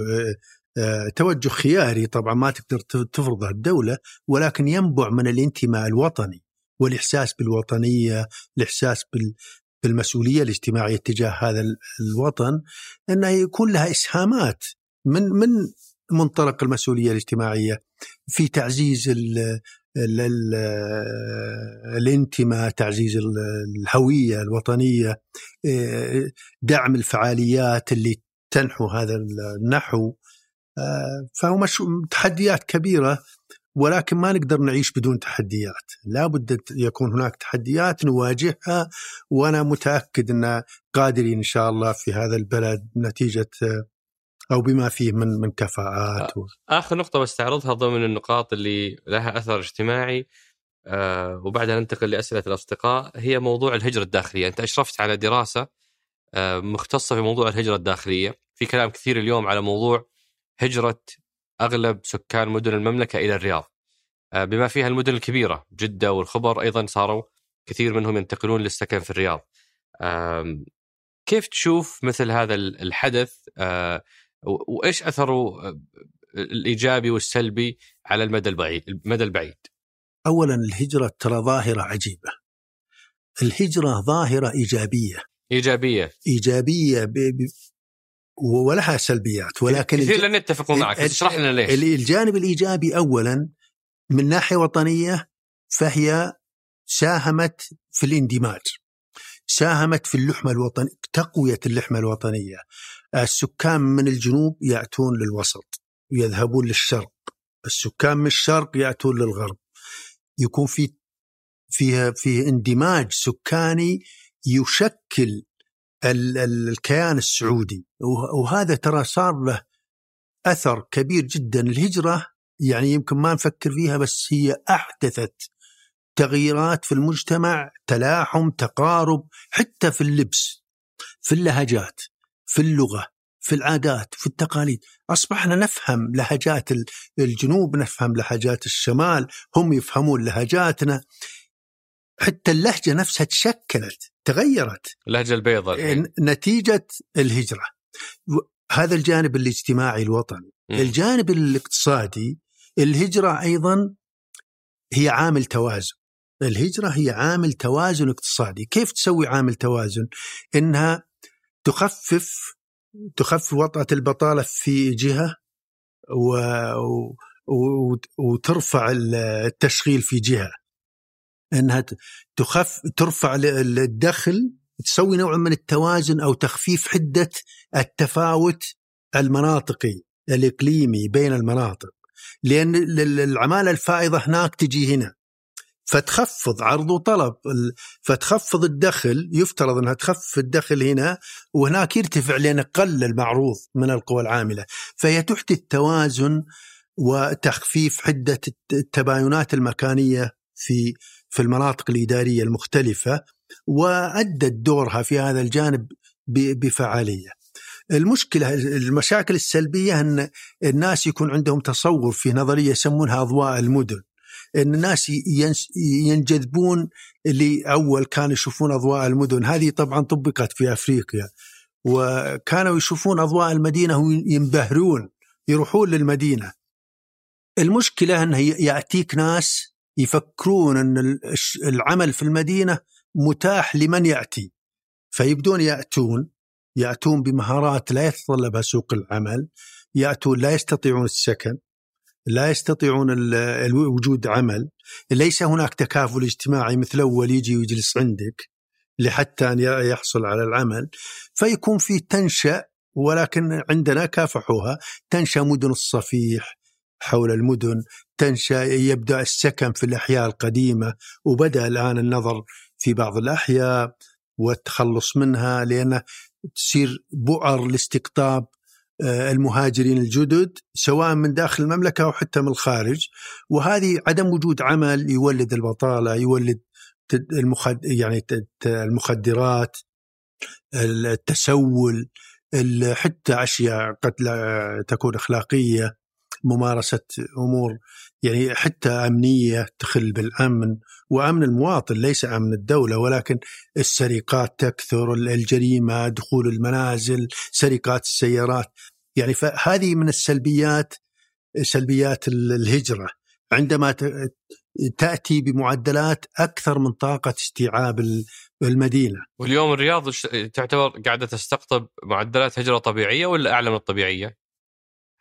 توجه خياري طبعا ما تقدر تفرضه الدولة ولكن ينبع من الانتماء الوطني والإحساس بالوطنية، الإحساس بالمسؤولية الاجتماعية تجاه هذا الوطن إنه يكون لها إسهامات من من منطلق المسؤولية الاجتماعية في تعزيز ال ال ال الانتماء تعزيز الهوية الوطنية دعم الفعاليات اللي تنحو هذا النحو. فهو تحديات كبيرة ولكن ما نقدر نعيش بدون تحديات. لابد يكون هناك تحديات نواجهها وأنا متأكد أن قادرين إن شاء الله في هذا البلد نتيجة أو بما فيه من من كفاءات. و... آخر نقطة بستعرضها ضمن النقاط اللي لها أثر اجتماعي آه وبعدها ننتقل لأسئلة الأصدقاء هي موضوع الهجرة الداخلية، أنت أشرفت على دراسة آه مختصة في موضوع الهجرة الداخلية، في كلام كثير اليوم على موضوع هجرة أغلب سكان مدن المملكة إلى الرياض. آه بما فيها المدن الكبيرة جدة والخبر أيضا صاروا كثير منهم ينتقلون للسكن في الرياض. آه كيف تشوف مثل هذا الحدث آه وإيش أثره الإيجابي والسلبي على المدى البعيد المدى البعيد اولا الهجرة ترى ظاهرة عجيبة الهجرة ظاهرة إيجابية إيجابية إيجابية. ولها سلبيات ولكن كثير لن يتفقوا معك اشرح لنا ليش. الجانب الإيجابي اولا من ناحية وطنية فهي ساهمت في الاندماج ساهمت في اللحمة الوطنيه تقوية اللحمة الوطنية. السكان من الجنوب يأتون للوسط يذهبون للشرق. السكان من الشرق يأتون للغرب. يكون في فيها فيه اندماج سكاني يشكل الكيان السعودي. وهذا ترى صار له أثر كبير جدا. الهجرة يعني يمكن ما نفكر فيها بس هي أحدثت تغييرات في المجتمع تلاحم تقارب حتى في اللبس في اللهجات في اللغة في العادات في التقاليد. أصبحنا نفهم لهجات الجنوب نفهم لهجات الشمال هم يفهمون لهجاتنا. حتى اللهجة نفسها تشكلت. تغيرت. اللهجة البيضاء نتيجة الهجرة. هذا الجانب الاجتماعي الوطني. م. الجانب الاقتصادي الهجرة أيضا هي عامل توازن. الهجرة هي عامل توازن اقتصادي. كيف تسوي عامل توازن؟ إنها تخفف تخفف وطأة البطالة في جهة و... و... وترفع التشغيل في جهة. إنها تخف ترفع الدخل تسوي نوع من التوازن أو تخفيف حدة التفاوت المناطقي الإقليمي بين المناطق. لأن العمالة الفائضة هناك تجي هنا. فتخفض عرض وطلب فتخفض الدخل يفترض إنها تخفف الدخل هنا وهناك يرتفع لأن قل المعروض من القوى العاملة. فهي تحدث توازن وتخفيف حدة التباينات المكانية في في المناطق الإدارية المختلفة وأدت دورها في هذا الجانب بفعالية. المشكلة المشاكل السلبية أن الناس يكون عندهم تصور في نظرية يسمونها أضواء المدن. أن الناس ينجذبون اللي اول كانوا يشوفون أضواء المدن، هذه طبعا طبقت في أفريقيا. وكانوا يشوفون أضواء المدينة وينبهرون يروحون للمدينة. المشكلة انه يأتيك ناس يفكرون أن العمل في المدينة متاح لمن يأتي. فيبدون يأتون يأتون بمهارات لا يتطلبها سوق العمل يأتون لا يستطيعون السكن لا يستطيعون وجود عمل. ليس هناك تكافل اجتماعي مثل أول يجي ويجلس عندك لحتى أن يحصل على العمل. فيكون في تنشأ ولكن عندنا كافحوها تنشأ مدن الصفيح حول المدن تنشأ يبدأ السكن في الأحياء القديمة وبدأ الآن النظر في بعض الأحياء والتخلص منها لأن تصير بؤر لاستقطاب آه، المهاجرين الجدد سواء من داخل المملكة أو حتى من الخارج. وهذه عدم وجود عمل يولد البطالة يولد المخد يعني المخدرات التسول حتى أشياء قد لا تكون أخلاقية. ممارسة أمور يعني حتى أمنية تخل بالأمن وأمن المواطن ليس أمن الدولة ولكن السرقات تكثر الجريمة دخول المنازل سرقات السيارات يعني فهذه من السلبيات سلبيات الهجرة عندما تأتي بمعدلات أكثر من طاقة استيعاب المدينة. واليوم الرياض تعتبر قاعدة تستقطب معدلات هجرة طبيعية ولا أعلى من الطبيعية؟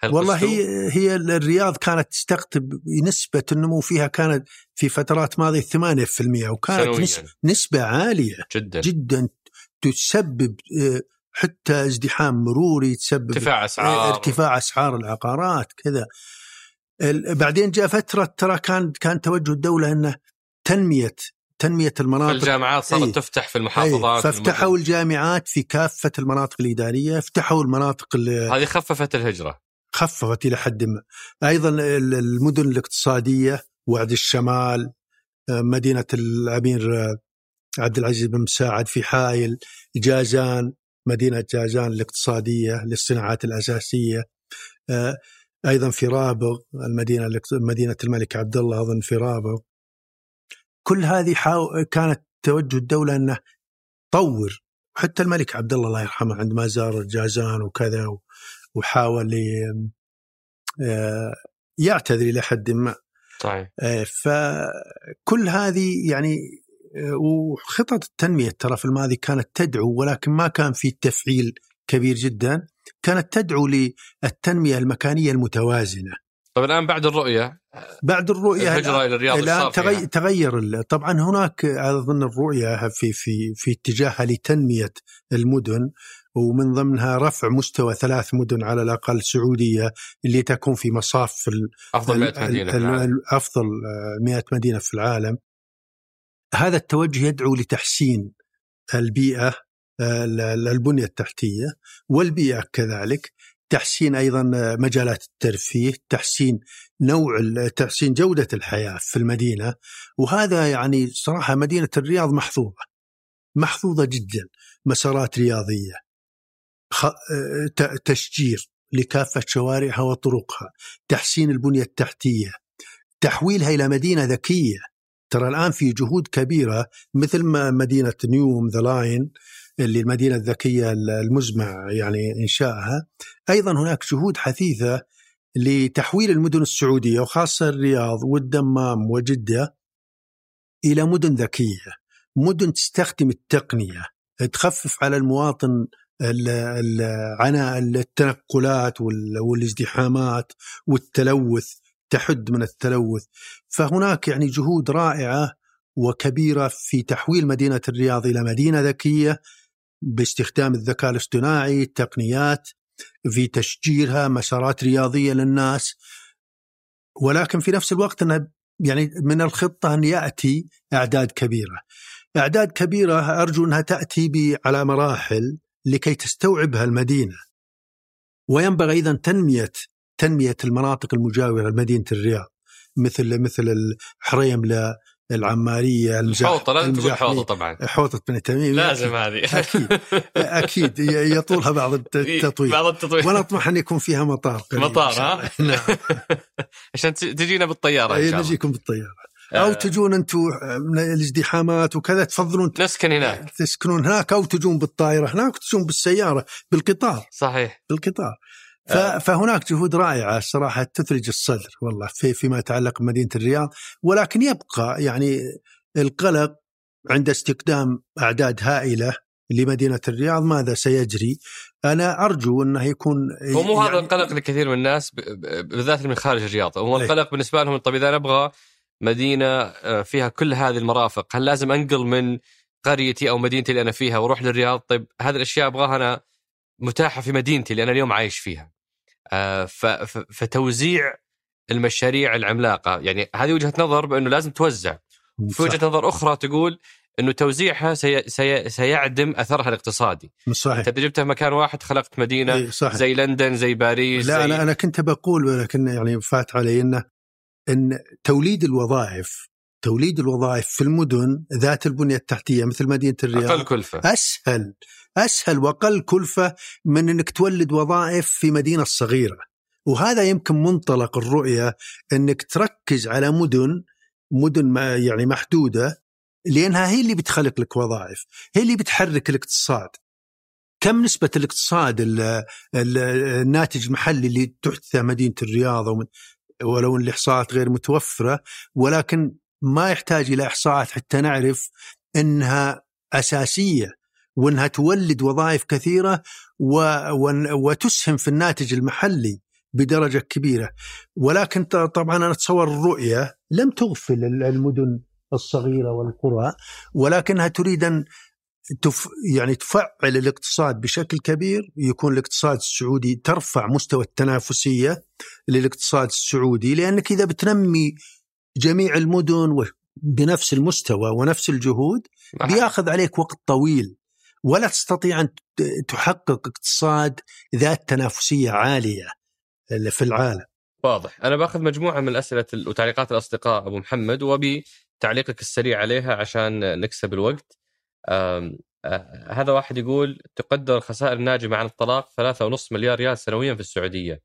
والله هي هي الرياض كانت تستقطب نسبة النمو فيها كانت في فترات ماضية 8% وكانت نسبة, نسبة عالية جدا. جدا. تسبب آه، حتى ازدحام مروري تسبب ارتفاع أسعار. ارتفاع أسعار العقارات كذا. بعدين جاء فترة ترى كان كان توجه الدولة إنه تنمية تنمية المناطق. الجامعات صارت أي تفتح في المحافظات أي فافتحوا الجامعات في كافة المناطق الإدارية فتحوا المناطق هذه خففت الهجرة. خففت إلى حد ما. أيضا المدن الاقتصادية وعد الشمال آه، مدينة الأمير آه، عبد العزيز بن مساعد في حائل جازان مدينة جازان الاقتصادية للصناعات الأساسية. آه، أيضا في رابغ المدينة مدينة الملك عبد الله أظن في رابغ. كل هذه كانت توجه الدولة أنه طور. حتى الملك عبد الله الله يرحمه عندما زار جازان وكذا وحاول آه، يعتذر إلى حد ما. آه، فكل هذه يعني آه، وخطط التنمية ترى في الماضي كانت تدعو ولكن ما كان في تفعيل كبير جدا. كانت تدعو للتنمية المكانية المتوازنة. طيب الآن بعد الرؤية بعد الرؤية الهجرة إلى الرياض الآن تغير, تغير طبعا هناك أظن الرؤية في في في اتجاهها لتنمية المدن. ومن ضمنها رفع مستوى ثلاث مدن على الأقل سعودية اللي تكون في مصاف أفضل 100 مدينة في العالم. أفضل 100 مدينة في العالم. هذا التوجه يدعو لتحسين البيئة البنية التحتية والبيئة كذلك تحسين أيضا مجالات الترفيه تحسين نوع تحسين جودة الحياة في المدينة. وهذا يعني صراحة مدينة الرياض محظوظة محظوظة جدا مسارات رياضية. تشجير لكافة شوارعها وطرقها تحسين البنية التحتية تحويلها إلى مدينة ذكية. ترى الآن في جهود كبيرة مثل ما مدينة نيوم ذا لاين اللي المدينة الذكية المزمع يعني إنشائها. أيضا هناك جهود حثيثة لتحويل المدن السعودية وخاصة الرياض والدمام وجدة إلى مدن ذكية مدن تستخدم التقنية تخفف على المواطن عناء التنقلات والازدحامات والتلوث تحد من التلوث فهناك يعني جهود رائعة وكبيرة في تحويل مدينة الرياض إلى مدينة ذكية باستخدام الذكاء الاصطناعي التقنيات في تشجيرها مسارات رياضية للناس ولكن في نفس الوقت إنها يعني من الخطة أن يأتي أعداد كبيرة. أعداد كبيرة أرجو إنها تأتي على مراحل لكي تستوعبها المدينة. وينبغي أيضا تنميه تنمية المناطق المجاورة لمدينة الرياض مثل مثل الحريم العمارية المزاح حوطه لازم تقول حوطة طبعا. حوطة بن تميم لازم هذه. أكيد. أكيد. يطولها بعض التطوير بعض التطوير ونطمح أن يكون فيها مطار مطار ها؟ نعم. عشان تجينا بالطيارة إن شاء الله. نجيكم بالطيارة. أو آه. تجون أنتم من الازدحامات وكذا تفضلون نسكن هناك. تسكنون هناك أو تجون بالطائرة هناك وتجون بالسيارة بالقطار. صحيح. بالقطار. آه. فهناك جهود رائعة صراحة تثلج الصدر والله في فيما يتعلق بمدينة الرياض. ولكن يبقى يعني القلق عند استقدام أعداد هائلة لمدينة الرياض ماذا سيجري؟ أنا أرجو أنه يكون هو مو يعني هذا القلق لكثير من الناس بالذات من خارج الرياض، هو القلق بالنسبة لهم طيب إذا نبغى مدينة آه، فيها كل هذه المرافق، هل لازم أنقل من قريتي أو مدينتي اللي أنا فيها وأروح للرياض؟ طيب هذه الأشياء أبغاها أنا متاحة في مدينتي اللي أنا اليوم عايش فيها. آه، فتوزيع المشاريع العملاقة يعني هذه وجهة نظر بأنه لازم توزع في وجهة نظر أخرى تقول أنه توزيعها سي سي سيعدم أثرها الاقتصادي صحيح أنت جبتها مكان واحد خلقت مدينة صحيح. زي لندن زي باريس لا زي... أنا أنا كنت بقول ولكن يعني فات علي إنه إن توليد الوظائف توليد الوظائف في المدن ذات البنية التحتية مثل مدينة الرياض أقل كلفة. أسهل أسهل وأقل كلفة من إنك تولد وظائف في مدينة صغيرة. وهذا يمكن منطلق الرؤية إنك تركز على مدن مدن ما يعني محدودة لأنها هي اللي بتخلق لك وظائف هي اللي بتحرك الاقتصاد. كم نسبة الاقتصاد الناتج المحلي اللي تحدثه مدينة الرياض ولو إن الإحصاءات غير متوفرة ولكن ما يحتاج إلى إحصاءات حتى نعرف أنها أساسية وإنها تولد وظائف كثيرة و... وتسهم في الناتج المحلي بدرجة كبيرة. ولكن طبعا أنا أتصور الرؤية لم تغفل المدن الصغيرة والقرى ولكنها تريد أن تف يعني تفعل الاقتصاد بشكل كبير يكون الاقتصاد السعودي ترفع مستوى التنافسية للاقتصاد السعودي لأنك إذا بتنمي جميع المدن بنفس المستوى ونفس الجهود بياخذ عليك وقت طويل ولا تستطيع أن تحقق اقتصاد ذات تنافسية عالية في العالم. واضح، أنا باخذ مجموعة من الأسئلة وتعليقات الأصدقاء أبو محمد وبتعليقك السريع عليها عشان نكسب الوقت. هذا واحد يقول تقدر الخسائر الناجمه عن الطلاق 3.5 مليار ريال سنويا في السعودية.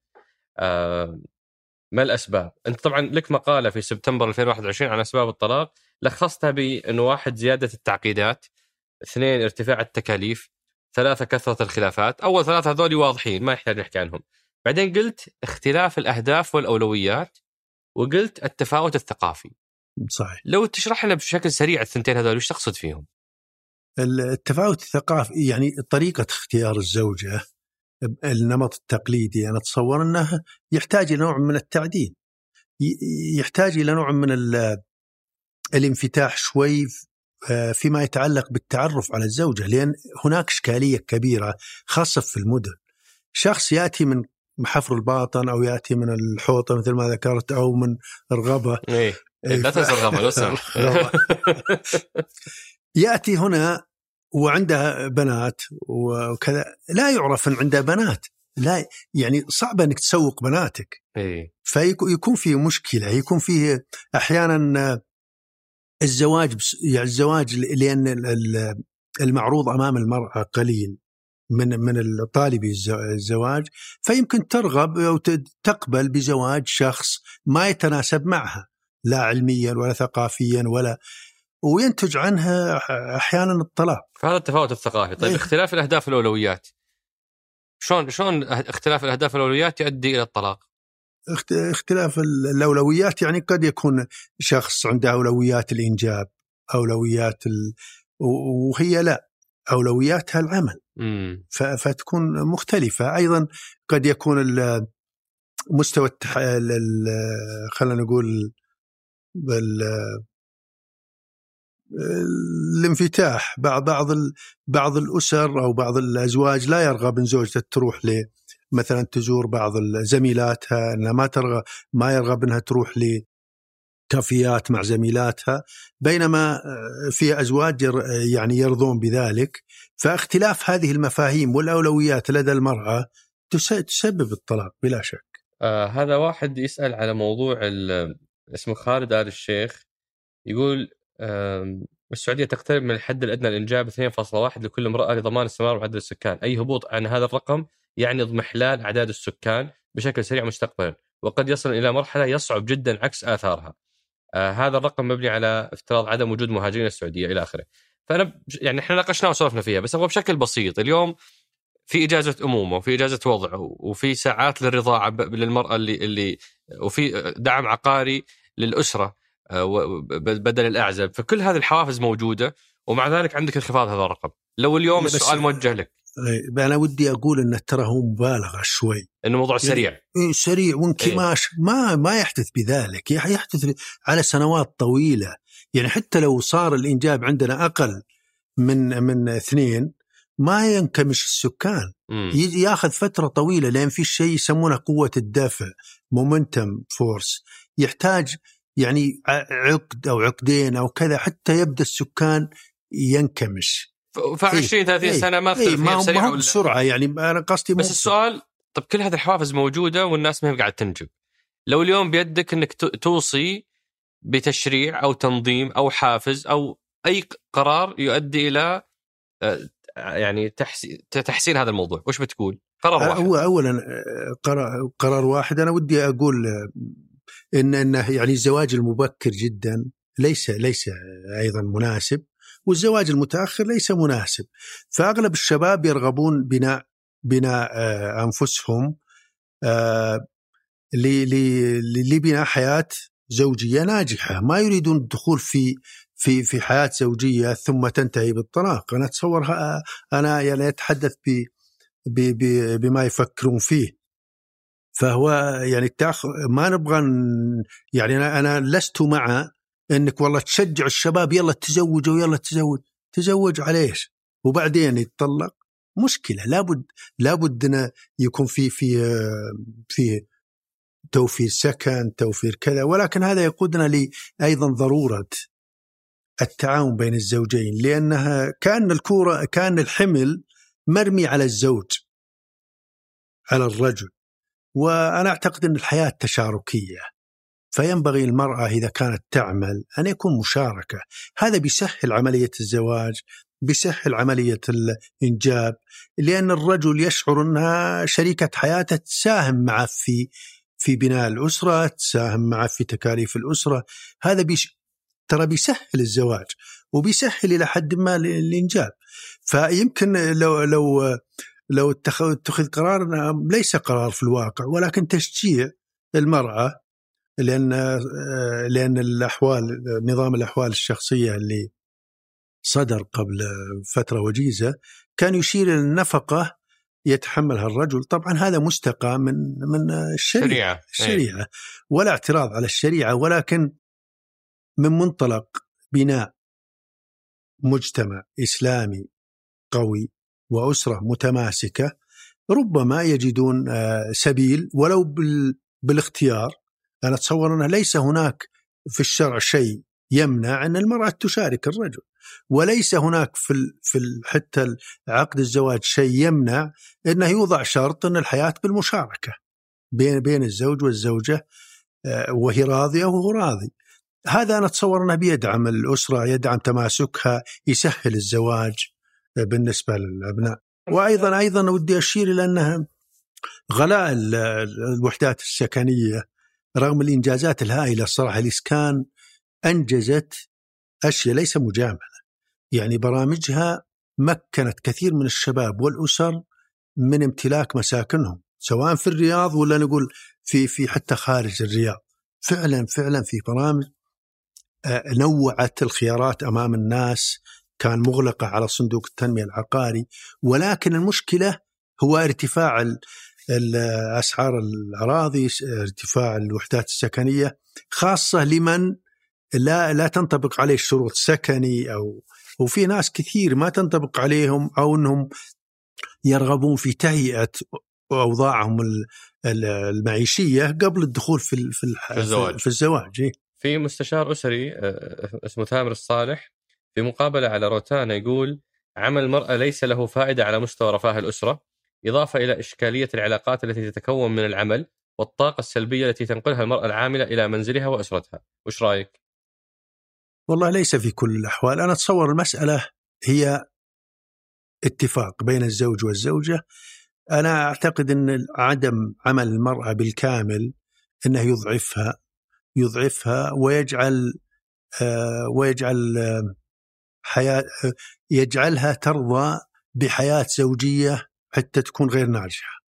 ما الأسباب؟ أنت طبعا لك مقالة في سبتمبر 2021 عن أسباب الطلاق لخصتها بانه واحد زيادة التعقيدات اثنين ارتفاع التكاليف ثلاثة كثرة الخلافات أول ثلاثة هذول واضحين ما يحتاج نحكي عنهم بعدين قلت اختلاف الأهداف والأولويات وقلت التفاوت الثقافي صحيح لو تشرح لنا بشكل سريع الثنتين هذول وش تقصد فيهم؟ التفاوت الثقافي يعني طريقة اختيار الزوجة النمط التقليدي. أنا أتصور أنه يحتاج إلى نوع من التعديل. يحتاج إلى نوع من الانفتاح شوي فيما يتعلق بالتعرف على الزوجة لأن هناك إشكالية كبيرة خاصة في المدن. شخص يأتي من حفر الباطن أو يأتي من الحوطة مثل ما ذكرت أو من الغبة إيه, إيه، لا تنسى الغبة يأتي هنا وعنده بنات وكذا. لا يعرف أن عنده بنات. لا يعني صعب إنك تسوق بناتك. إي. فيكون فيه مشكلة يكون فيه أحيانا الزواج بس يعني الزواج لأن ال- المعروض أمام المرأة قليل من من الطالبي الز- الزواج. فيمكن ترغب أو تقبل بزواج شخص ما يتناسب معها لا علميا ولا ثقافيا ولا وينتج عنها أحيانا الطلاق فهذا التفاوت الثقافي. طيب إيه. اختلاف الأهداف والاولويات شلون شلون اختلاف الأهداف والاولويات يؤدي إلى الطلاق؟ اخت- اختلاف ال- الأولويات يعني قد يكون شخص عنده أولويات الإنجاب أولويات ال... وهي لا أولوياتها العمل. ف- فتكون مختلفة. أيضا قد يكون ال- مستوى التح... ال- ال- خلينا نقول بال... الانفتاح. بعض بعض بعض الأسر أو بعض الأزواج لا يرغب ان زوجته تروح ل مثلا تزور بعض زميلاتها إنها ما ترغب ما يرغب إنها تروح لكافيات مع زميلاتها. بينما آه، في أزواج يعني يرضون بذلك. فاختلاف هذه المفاهيم والأولويات لدى المرأة تس- تسبب الطلاق بلا شك. آه هذا واحد يسأل على موضوع اسمه خالد آل الشيخ. يقول السعودية تقترب من الحد الأدنى للإنجاب 2.1 لكل امرأة لضمان استمرار معدل السكان، أي هبوط عن هذا الرقم يعني اضمحلال أعداد السكان بشكل سريع مستقبلا، وقد يصل إلى مرحلة يصعب جدا عكس آثارها. آه هذا الرقم مبني على افتراض عدم وجود مهاجرين السعودية إلى آخره. فأنا يعني إحنا ناقشناه وسولفنا فيها بس هو بشكل بسيط اليوم في إجازة أمومة وفي إجازة وضع وفي ساعات للرضاعة للمرأة اللي اللي وفي دعم عقاري للأسرة بدل الأعزب. فكل هذه الحوافز موجودة ومع ذلك عندك انخفاض هذا الرقم لو اليوم السؤال موجه لك. إيه، أنا ودي أقول انه ترى هو مبالغة شوي. إنه الموضوع سريع. إيه، سريع وانكماش. ما ما يحدث بذلك. يح- يحدث على سنوات طويلة. يعني حتى لو صار الإنجاب عندنا أقل من من اثنين ما ينكمش السكان. مم. يجي ياخذ فترة طويلة لأن في شيء يسمونه قوة الدفع مومنتم فورس يحتاج يعني عقد أو عقدين أو كذا حتى يبدأ السكان ينكمش. ف 20 30 إيه، سنة ما إيه اختلف ما هو ولا بسرعة يعني أنا قصدي بس السؤال طب كل هذه الحوافز موجودة والناس ما هي قاعدة تنجب. لو اليوم بيدك إنك توصي بتشريع أو تنظيم أو حافز أو أي قرار يؤدي إلى آه، يعني تحسين هذا الموضوع وش بتقول؟ قرار واحد. هو اولا آه، قرار, قرار واحد. أنا ودي أقول إن إنه يعني الزواج المبكر جدا ليس ليس أيضا مناسب والزواج المتأخر ليس مناسب. فأغلب الشباب يرغبون بناء بناء آه، أنفسهم آه، لبناء حياة زوجية ناجحة. ما يريدون الدخول في في في حياة زوجية ثم تنتهي بالطلاق. أنا أتصور ها- أنا يعني أتحدث ب- بما يفكرون فيه. فهو يعني التأخ... ما نبغى يعني أنا أنا لست مع إنك والله تشجع الشباب يلا تزوجوا يلا تزوج. تزوج على إيش؟ وبعدين يتطلق. مشكلة. لابد لابد انه يكون في في في توفير سكن توفير كذا. ولكن هذا يقودنا لي أيضا ضرورة التعاون بين الزوجين لأنها كأن الكورة كأن الحمل مرمي على الزوج على الرجل. وأنا أعتقد أن الحياة تشاركية. فينبغي المرأة إذا كانت تعمل أن يكون مشاركة. هذا بيسهل عملية الزواج بيسهل عملية الإنجاب لأن الرجل يشعر انها شريكة حياته تساهم معه في في بناء الأسرة تساهم معه في تكاليف الأسرة. هذا بيش ترى بيسهل الزواج وبيسهل إلى حد ما الإنجاب. فيمكن لو لو لو اتخذ قرار ليس قرار في الواقع ولكن تشجيع المرأة لأن لأن الأحوال نظام الأحوال الشخصية اللي صدر قبل فترة وجيزة كان يشير إلى النفقه يتحملها الرجل. طبعا هذا مستقى من من الشريعة. شريعة إيه. الشريعة. ولا اعتراض على الشريعة ولكن من منطلق بناء مجتمع إسلامي قوي وأسرة متماسكة ربما يجدون آه، سبيل ولو بال- بالاختيار. أنا أتصور أنه ليس هناك في الشرع شيء يمنع أن المرأة تشارك الرجل. وليس هناك في في حتى عقد الزواج شيء يمنع أنه يوضع شرط أن الحياة بالمشاركة بين بين الزوج والزوجة آه، وهي راضية وهو راضي. هذا أنا أتصور أنه بيدعم الأسرة يدعم تماسكها يسهل الزواج. بالنسبة للأبناء. وأيضا أيضا ودي أشير إلى أنها غلاء الوحدات السكنية رغم الإنجازات الهائلة الصراحة الإسكان أنجزت أشياء ليس مجاملة. يعني برامجها مكنت كثير من الشباب والأسر من امتلاك مساكنهم سواء في الرياض ولا نقول في في حتى خارج الرياض. فعلا فعلا في برامج آه، نوعت الخيارات أمام الناس كان مغلقة على صندوق التنمية العقاري ولكن المشكلة هو ارتفاع أسعار الأراضي ارتفاع الوحدات السكنية خاصة لمن لا لا تنطبق عليه شروط سكني أو وفي ناس كثير ما تنطبق عليهم أو إنهم يرغبون في تهيئة أوضاعهم المعيشية قبل الدخول في في, الزواج في الزواج إيه. في مستشار أسري آه، اسمه ثامر الصالح في مقابلة على روتانا يقول عمل المرأة ليس له فائدة على مستوى رفاه الأسرة إضافة إلى إشكالية العلاقات التي تتكون من العمل والطاقة السلبية التي تنقلها المرأة العاملة إلى منزلها وأسرتها، وش رأيك؟ والله ليس في كل الأحوال، أنا أتصور المسألة هي اتفاق بين الزوج والزوجة. أنا أعتقد إن عدم عمل المرأة بالكامل إنه يضعفها يضعفها ويجعل آه ويجعل آه حياة آه يجعلها ترضى بحياة زوجية حتى تكون غير ناجحة.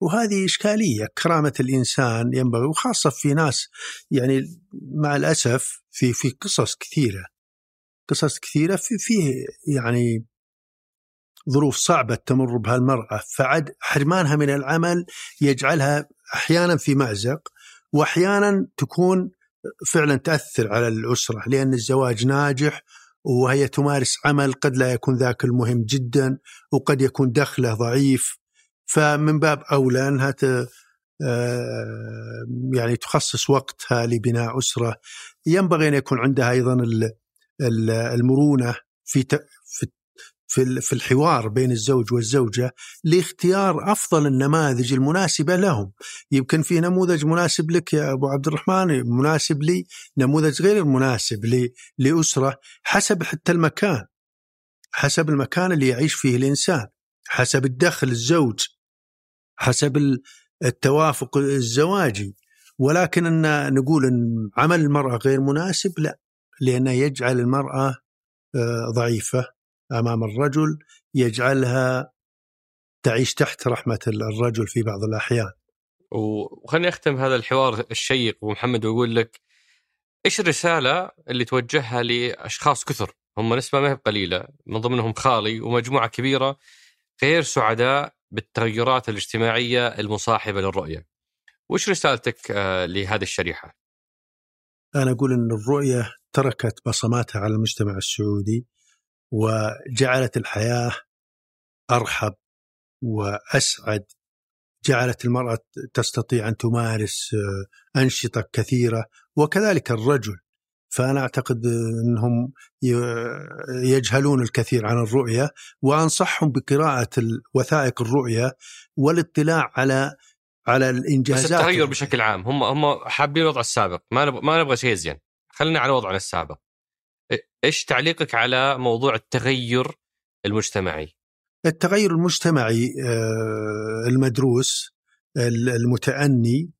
وهذه إشكالية كرامة الإنسان ينبغي وخاصة في ناس يعني مع الأسف في في قصص كثيرة قصص كثيرة في فيه يعني ظروف صعبة تمر بها المراه فعد حرمانها من العمل يجعلها أحيانا في مأزق وأحيانا تكون فعلا تأثر على الأسرة لأن الزواج ناجح وهي تمارس عمل قد لا يكون ذاك المهم جدا وقد يكون دخله ضعيف. فمن باب أولى أنها آه، يعني تخصص وقتها لبناء أسرة. ينبغي أن يكون عندها أيضا المرونة في في في في الحوار بين الزوج والزوجة لاختيار أفضل النماذج المناسبة لهم، يمكن في نموذج مناسب لك يا أبو عبد الرحمن مناسب لي، نموذج غير مناسب لأسرة حسب حتى المكان. حسب المكان اللي يعيش فيه الإنسان، حسب الدخل الزوج، حسب التوافق الزواجي، ولكن إن نقول إن عمل المرأة غير مناسب لا، لأنه يجعل المرأة آه، ضعيفة. أمام الرجل يجعلها تعيش تحت رحمة الرجل في بعض الأحيان. وخليني أختم هذا الحوار الشيق أبو محمد وأقول لك إيش الرسالة اللي توجهها لأشخاص كثر هم نسبة ما هي قليلة من ضمنهم خالي ومجموعة كبيرة غير سعداء بالتغيرات الاجتماعية المصاحبة للرؤية. وش رسالتك آه، لهذه الشريحة؟ أنا أقول إن الرؤية تركت بصماتها على المجتمع السعودي وجعلت الحياة أرحب وأسعد. جعلت المرأة تستطيع أن تمارس آه، أنشطة كثيرة وكذلك الرجل. فأنا أعتقد أنهم يجهلون الكثير عن الرؤية وأنصحهم بقراءة وثائق الرؤية والاطلاع على على الإنجازات. بس التغير بشكل عام هم هم حابين الوضع السابق ما نبغى ما نبغى شيء زين خلينا على وضعنا السابق. إيش تعليقك على موضوع التغير المجتمعي؟ التغير المجتمعي آه، المدروس المتأني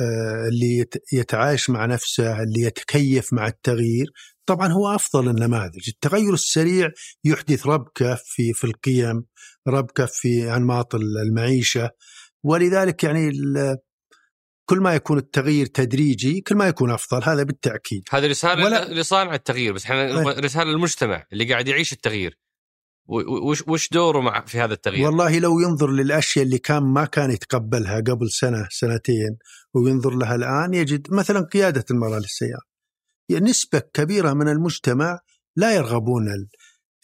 آه، اللي يتعايش مع نفسه اللي يتكيف مع التغيير. طبعا هو أفضل النماذج. التغير السريع يحدث ربكة في في القيم ربكة في أنماط المعيشة. ولذلك يعني كل ما يكون التغيير تدريجي كل ما يكون أفضل هذا بالتأكيد هذه رسالة ولا... لصانع التغيير بس إحنا رسالة للمجتمع اللي قاعد يعيش التغيير وش وش دوره مع في هذا التغيير؟ والله لو ينظر للأشياء اللي كان ما كان يتقبلها قبل سنة سنتين وينظر لها الآن يجد مثلا قيادة المرأة للسيارة. يعني نسبة كبيرة من المجتمع لا يرغبون ال...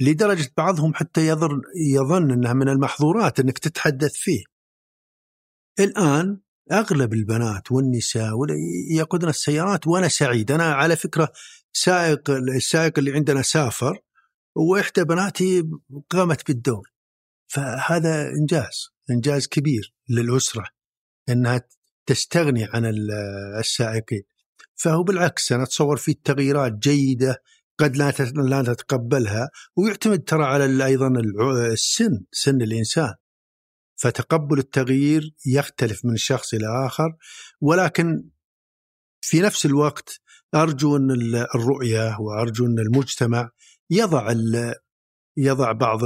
لدرجة بعضهم حتى يظن يظن إنها من المحظورات إنك تتحدث فيه. الآن أغلب البنات والنساء يقودن السيارات وأنا سعيد. أنا على فكرة سائق السائق اللي عندنا سافر وإحدى بناتي قامت بالدور. فهذا إنجاز إنجاز كبير للأسرة إنها تستغني عن السائقين. فهو بالعكس أنا أتصور في تغييرات جيدة قد لا لا تتقبلها ويعتمد ترى على أيضا السن سن الإنسان. فتقبل التغيير يختلف من شخص إلى آخر ولكن في نفس الوقت أرجو أن الرؤية وأرجو أن المجتمع يضع يضع بعض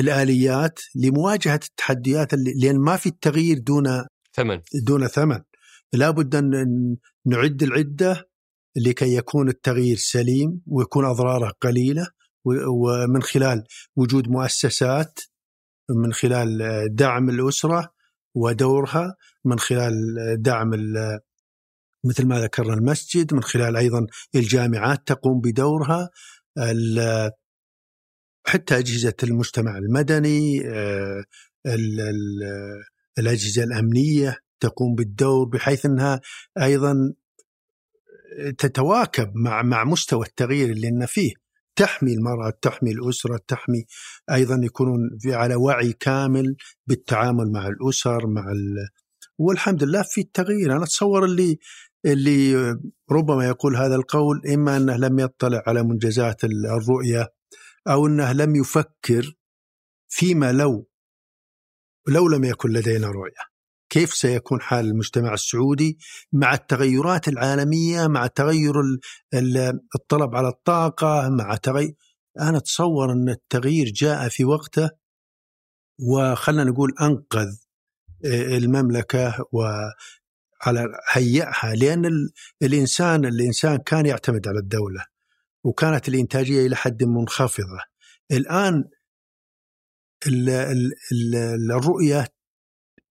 الآليات لمواجهة التحديات اللي لأن ما في التغيير دون ثمن. دون ثمن. لابد أن نعد العدة لكي يكون التغيير سليم ويكون أضراره قليلة ومن خلال وجود مؤسسات من خلال دعم الأسرة ودورها من خلال دعم مثل ما ذكرنا المسجد من خلال أيضا الجامعات تقوم بدورها حتى أجهزة المجتمع المدني آه، الأجهزة الأمنية تقوم بالدور بحيث أنها أيضا تتواكب مع مع مستوى التغيير اللي لنا فيه. تحمي المرأة تحمي الأسرة تحمي أيضا يكونون على وعي كامل بالتعامل مع الأسر مع ال... والحمد لله في التغيير أنا أتصور اللي اللي ربما يقول هذا القول إما أنه لم يطلع على منجزات الرؤية أو أنه لم يفكر فيما لو لو لم يكن لدينا رؤية. كيف سيكون حال المجتمع السعودي مع التغيرات العالمية مع تغير الطلب على الطاقة مع تغير أنا أتصور أن التغيير جاء في وقته وخلنا نقول أنقذ المملكة وعلى هيئها لأن الانسان الإنسان كان يعتمد على الدولة وكانت الإنتاجية إلى حد منخفضة. الآن الرؤية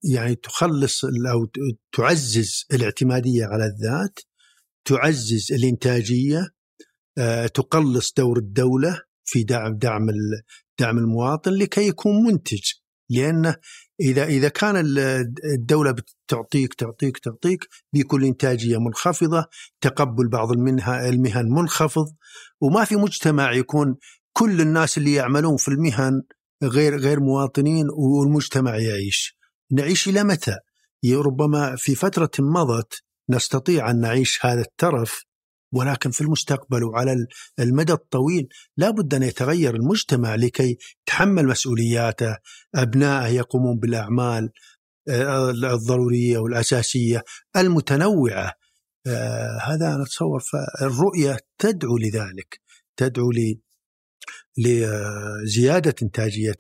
يعني تخلص أو تعزز الاعتمادية على الذات تعزز الإنتاجية آه، تقلص دور الدولة في دعم دعم دعم المواطن لكي يكون منتج لأنه إذا إذا كان الدولة بتعطيك تعطيك تعطيك بيكون الانتاجيه منخفضة، تقبل بعض المهن منخفض وما في مجتمع يكون كل الناس اللي يعملون في المهن غير غير مواطنين والمجتمع يعيش. نعيش إلى متى؟ ربما في فترة مضت نستطيع أن نعيش هذا الترف ولكن في المستقبل وعلى المدى الطويل لا بد أن يتغير المجتمع لكي يتحمل مسؤولياته أبنائه يقومون بالأعمال آه، الضرورية والأساسية المتنوعة آه، هذا أنا أتصور فالرؤية تدعو لذلك تدعو لزيادة إنتاجية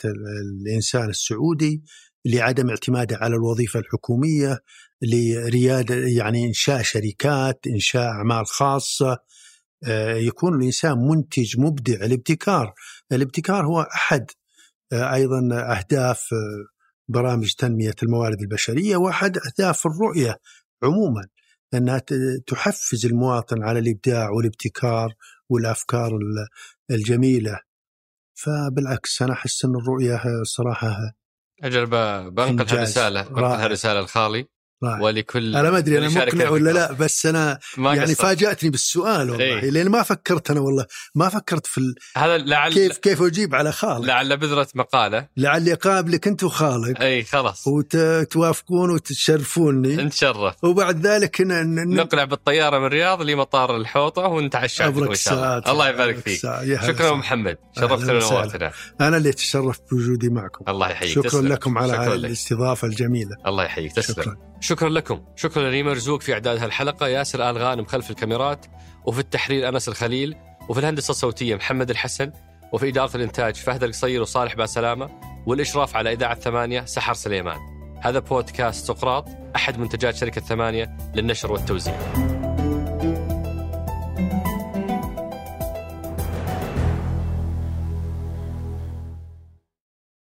الإنسان السعودي لعدم اعتماده على الوظيفة الحكومية لريادة يعني إنشاء شركات إنشاء أعمال خاصة. آه، يكون الإنسان منتج مبدع. الابتكار الابتكار هو أحد آه، أيضا أهداف آه، برامج تنمية الموارد البشرية وأحد أهداف الرؤية عموما أنها تحفز المواطن على الإبداع والابتكار والأفكار الجميلة. فبالعكس أنا أحس إن الرؤية صراحة أجل بنقل هالرساله بنقل هالرساله لخالي. رائع. ولكل أنا ما أدري أنا مقنع ولا لا بس أنا ما يعني قصر. فاجأتني بالسؤال والله إيه؟ لأن ما فكرت أنا والله ما فكرت في ال... هذا لعل كيف كيف أجيب على خالد لعل بذرة مقالة. لعلي اقابلك أنت وخالد اي خلاص. وتوافقون وتشرفوني نتشرف. وبعد ذلك ن... ن... نقلع بالطيارة من الرياض لمطار الحوطة ونتعشى إن شاء الله. الله يبارك فيك. شكرا محمد. شرفتنا ونورتنا أنا اللي تشرفت بوجودي معكم. الله يحييك. شكرا. لكم على الاستضافة الجميلة. الله يحييك. تسلم. شكرا. شكرا لكم. شكرا لريم مرزوق في إعداد هالحلقة ياسر آل غانم خلف الكاميرات وفي التحرير أنس الخليل وفي الهندسة الصوتية محمد الحسن وفي إدارة الإنتاج فهد القصير وصالح باسلامة والإشراف على إذاعة ثمانية سحر سليمان. هذا بودكاست سقراط أحد منتجات شركة ثمانية للنشر والتوزيع.